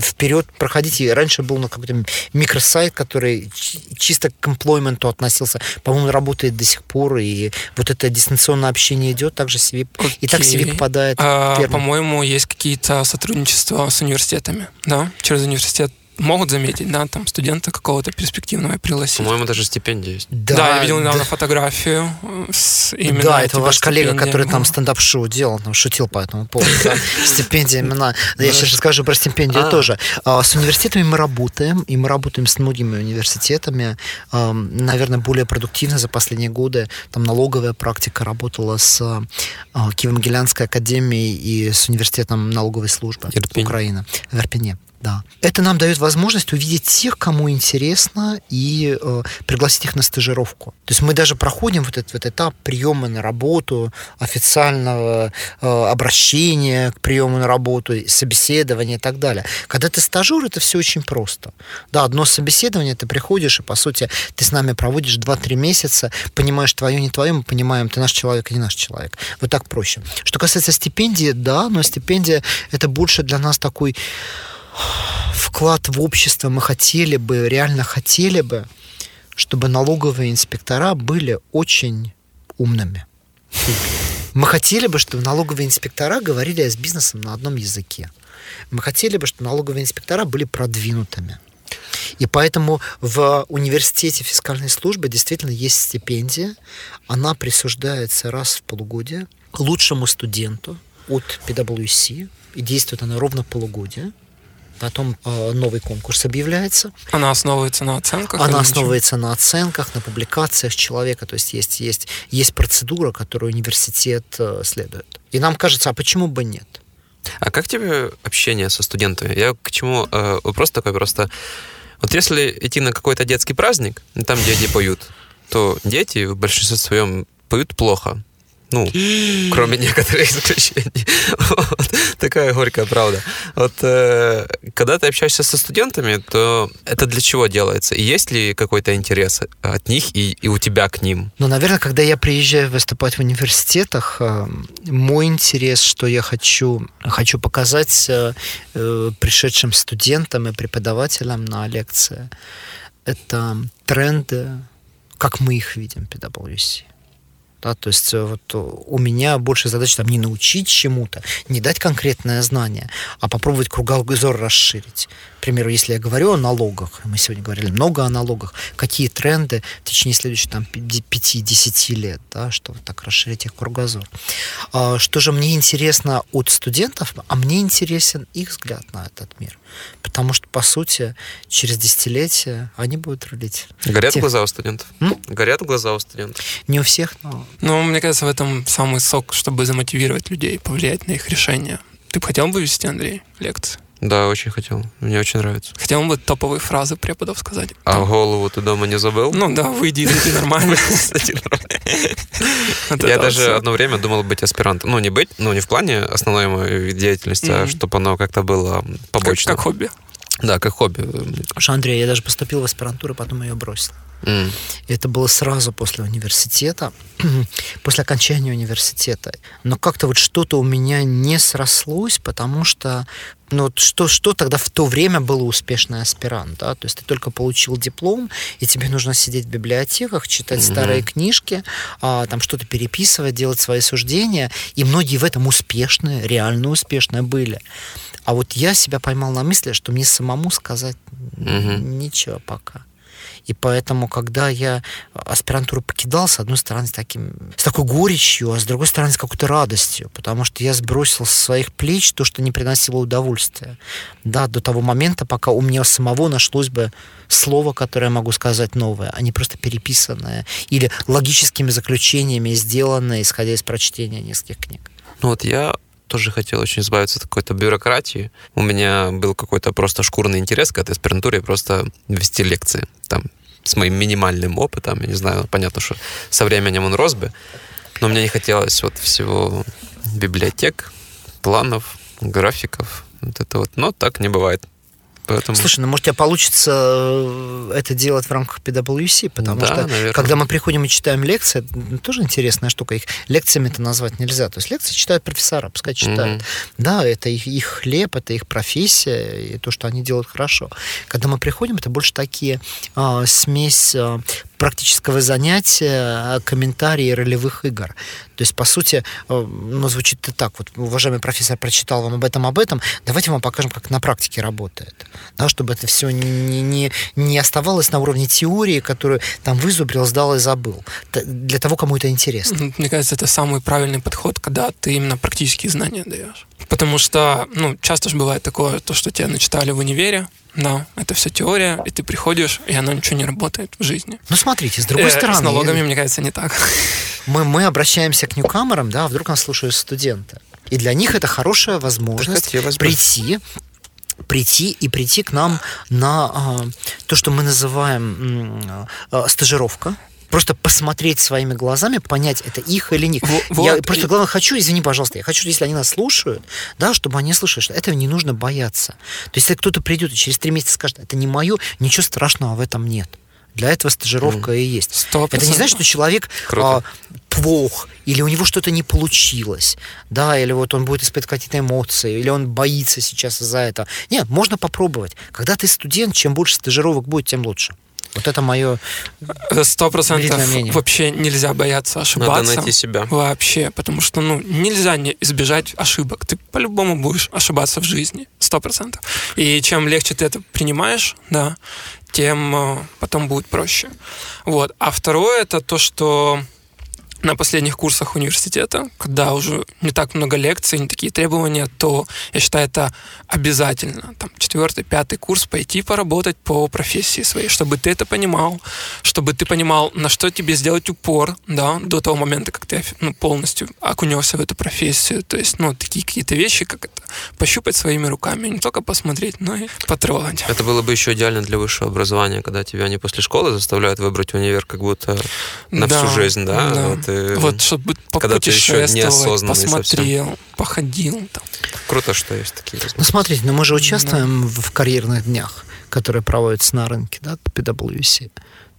S3: вперед проходите. Раньше был на какой-то микросайт, который чисто к комплойменту относился, по-моему, работает до сих пор, и вот это дистанционное общение идет, также CV, okay. и так CV попадает.
S1: А, по-моему, есть какие-то сотрудничества с университетами да, через университет могут заметить, да, там студента какого-то перспективного пригласить.
S2: По-моему, даже стипендия есть.
S1: Да, да я видел недавно да. фотографию с именно
S3: Да, это ваш коллега, который там стендап-шоу делал, там шутил по этому поводу. Стипендия именно. Я сейчас расскажу про стипендию а. тоже. А, с университетами мы работаем, и мы работаем с многими университетами. Наверное, более продуктивно за последние годы. Там налоговая практика работала с а, Киево-Могилянской академией и с университетом налоговой службы Украины в Ирпене да. Это нам дает возможность увидеть тех, кому интересно, и э, пригласить их на стажировку. То есть мы даже проходим вот этот вот этап приема на работу, официального э, обращения к приему на работу, собеседования и так далее. Когда ты стажер, это все очень просто. Да, одно собеседование, ты приходишь, и, по сути, ты с нами проводишь 2-3 месяца, понимаешь, твое, не твое, мы понимаем, ты наш человек, не наш человек. Вот так проще. Что касается стипендии, да, но стипендия это больше для нас такой вклад в общество мы хотели бы, реально хотели бы, чтобы налоговые инспектора были очень умными. Мы хотели бы, чтобы налоговые инспектора говорили с бизнесом на одном языке. Мы хотели бы, чтобы налоговые инспектора были продвинутыми. И поэтому в университете фискальной службы действительно есть стипендия. Она присуждается раз в полугодие лучшему студенту от PwC. И действует она ровно полугодие потом э, новый конкурс объявляется.
S1: Она основывается на оценках?
S3: Она основывается на оценках, на публикациях человека, то есть есть, есть, есть процедура, которую университет э, следует. И нам кажется, а почему бы нет?
S2: А как тебе общение со студентами? Я к чему э, вопрос такой просто. Вот если идти на какой-то детский праздник, там дети поют, то дети в большинстве своем поют плохо Ну, кроме некоторых исключений. Вот. Такая горькая правда. Вот э, когда ты общаешься со студентами, то это для чего делается? И есть ли какой-то интерес от них и, и у тебя к ним?
S3: Ну, наверное, когда я приезжаю выступать в университетах, э, мой интерес, что я хочу, хочу показать э, э пришедшим студентам и преподавателям на лекции, это тренды, как мы их видим в PwC. Да, то есть э, вот э, у меня больше задача там не научить чему-то, не дать конкретное знание, а попробовать кругозор расширить. К примеру, если я говорю о налогах, мы сегодня говорили много о налогах, какие тренды в течение следующих там 5-10 лет, да, чтобы так расширить их кругозор. А, что же мне интересно от студентов, а мне интересен их взгляд на этот мир. Потому что, по сути, через десятилетия они будут рулить.
S2: Горят Тех... глаза у студентов? М? Горят глаза у студентов?
S3: Не у всех, но...
S1: Ну, мне кажется, в этом самый сок, чтобы замотивировать людей, повлиять на их решения. Ты бы хотел бы вести, Андрей, лекции?
S2: Да, очень хотел. Мне очень нравится.
S1: Хотел бы топовые фразы преподов сказать.
S2: А Там... голову ты дома не забыл?
S1: Ну да, выйди, иди нормально.
S2: Я даже одно время думал быть аспирантом. Ну, не быть, ну, не в плане основной моей деятельности, а чтобы оно как-то было побочно.
S1: Как хобби.
S2: Да, как хобби.
S3: Слушай, Андрей, я даже поступил в аспирантуру, потом ее бросил. Mm. Это было сразу после университета, после окончания университета. Но как-то вот что-то у меня не срослось, потому что ну, что, что тогда в то время было успешный аспирант, да? То есть ты только получил диплом, и тебе нужно сидеть в библиотеках, читать mm-hmm. старые книжки, а, там что-то переписывать, делать свои суждения, и многие в этом успешные, реально успешные были. А вот я себя поймал на мысли, что мне самому сказать mm-hmm. ничего пока. И поэтому, когда я аспирантуру покидал, с одной стороны, с, таким, с такой горечью, а с другой стороны, с какой-то радостью, потому что я сбросил со своих плеч то, что не приносило удовольствия. Да, до того момента, пока у меня самого нашлось бы слово, которое я могу сказать новое, а не просто переписанное или логическими заключениями сделанное, исходя из прочтения нескольких книг.
S2: Ну вот я тоже хотел очень избавиться от какой-то бюрократии. У меня был какой-то просто шкурный интерес к этой аспирантуре, просто вести лекции. Там, с моим минимальным опытом, я не знаю, понятно, что со временем он рос бы, но мне не хотелось вот всего библиотек, планов, графиков, вот это вот. Но так не бывает.
S3: Поэтому... Слушай, ну может у тебя получится э, это делать в рамках PwC, потому да, что наверное. когда мы приходим и читаем лекции, это тоже интересная штука, их лекциями это назвать нельзя. То есть лекции читают профессора, пускай читают. Mm-hmm. Да, это их, их хлеб, это их профессия, и то, что они делают хорошо. Когда мы приходим, это больше такие а, смесь а, практического занятия, комментарии ролевых игр. То есть, по сути, э, ну, звучит это так. Вот, уважаемый профессор прочитал вам об этом, об этом. Давайте вам покажем, как на практике работает. Да, чтобы это все не, не, не оставалось на уровне теории, которую там вызубрил, сдал и забыл. Для того, кому это интересно.
S1: Мне кажется, это самый правильный подход, когда ты именно практические знания даешь. Потому что, ну, часто же бывает такое, то, что тебя начитали в универе, да, это все теория, и ты приходишь, и оно ничего не работает в жизни.
S3: Ну, смотрите, с другой э, стороны... С
S1: налогами, мне кажется, не так.
S3: Мы, мы обращаемся к ньюкамерам, да, вдруг нас слушают студенты. И для них это хорошая возможность прийти, прийти и прийти к нам на а, то, что мы называем а, стажировка просто посмотреть своими глазами, понять, это их или них. Вот. Я просто, главное, хочу, извини, пожалуйста, я хочу, если они нас слушают, да, чтобы они слышали, что этого не нужно бояться. То есть, если кто-то придет и через три месяца скажет, это не мое, ничего страшного в этом нет. Для этого стажировка mm. и есть. 100%. Это не значит, что человек а, плох, или у него что-то не получилось, да, или вот он будет испытывать какие-то эмоции, или он боится сейчас из-за этого. Нет, можно попробовать. Когда ты студент, чем больше стажировок будет, тем лучше. Вот это мое
S1: Сто процентов вообще нельзя бояться ошибаться.
S2: Надо найти себя.
S1: Вообще, потому что, ну, нельзя не избежать ошибок. Ты по-любому будешь ошибаться в жизни. Сто процентов. И чем легче ты это принимаешь, да, тем э, потом будет проще. Вот. А второе, это то, что на последних курсах университета, когда уже не так много лекций, не такие требования, то я считаю это обязательно. Там четвертый, пятый курс пойти поработать по профессии своей, чтобы ты это понимал, чтобы ты понимал, на что тебе сделать упор, да, до того момента, как ты ну, полностью окунешься в эту профессию. То есть, ну, такие какие-то вещи, как это, пощупать своими руками, не только посмотреть, но и потрогать.
S2: Это было бы еще идеально для высшего образования, когда тебя не после школы заставляют выбрать универ как будто на да, всю жизнь, да, да. Вот, ты...
S1: Вот, чтобы
S2: когда ты еще неосознанный
S1: посмотрел, совсем. походил. Там.
S2: Круто, что есть такие
S3: возможности. Ну, смотрите, ну мы же участвуем да. в карьерных днях, которые проводятся на рынке, да, PwC.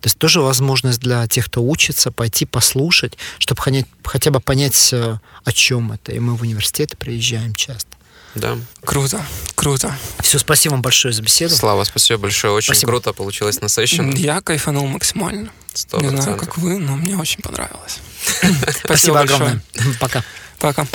S3: То есть тоже возможность для тех, кто учится, пойти послушать, чтобы хотя бы понять, э, о чем это. И мы в университеты приезжаем часто.
S2: Да.
S1: Круто, круто.
S3: Все, спасибо вам большое за беседу.
S2: Слава, спасибо большое. Очень спасибо. круто получилось на сессию.
S1: Я кайфанул максимально. 100%. Не знаю, как вы, но мне очень понравилось.
S3: Спасибо огромное. Пока.
S1: Пока.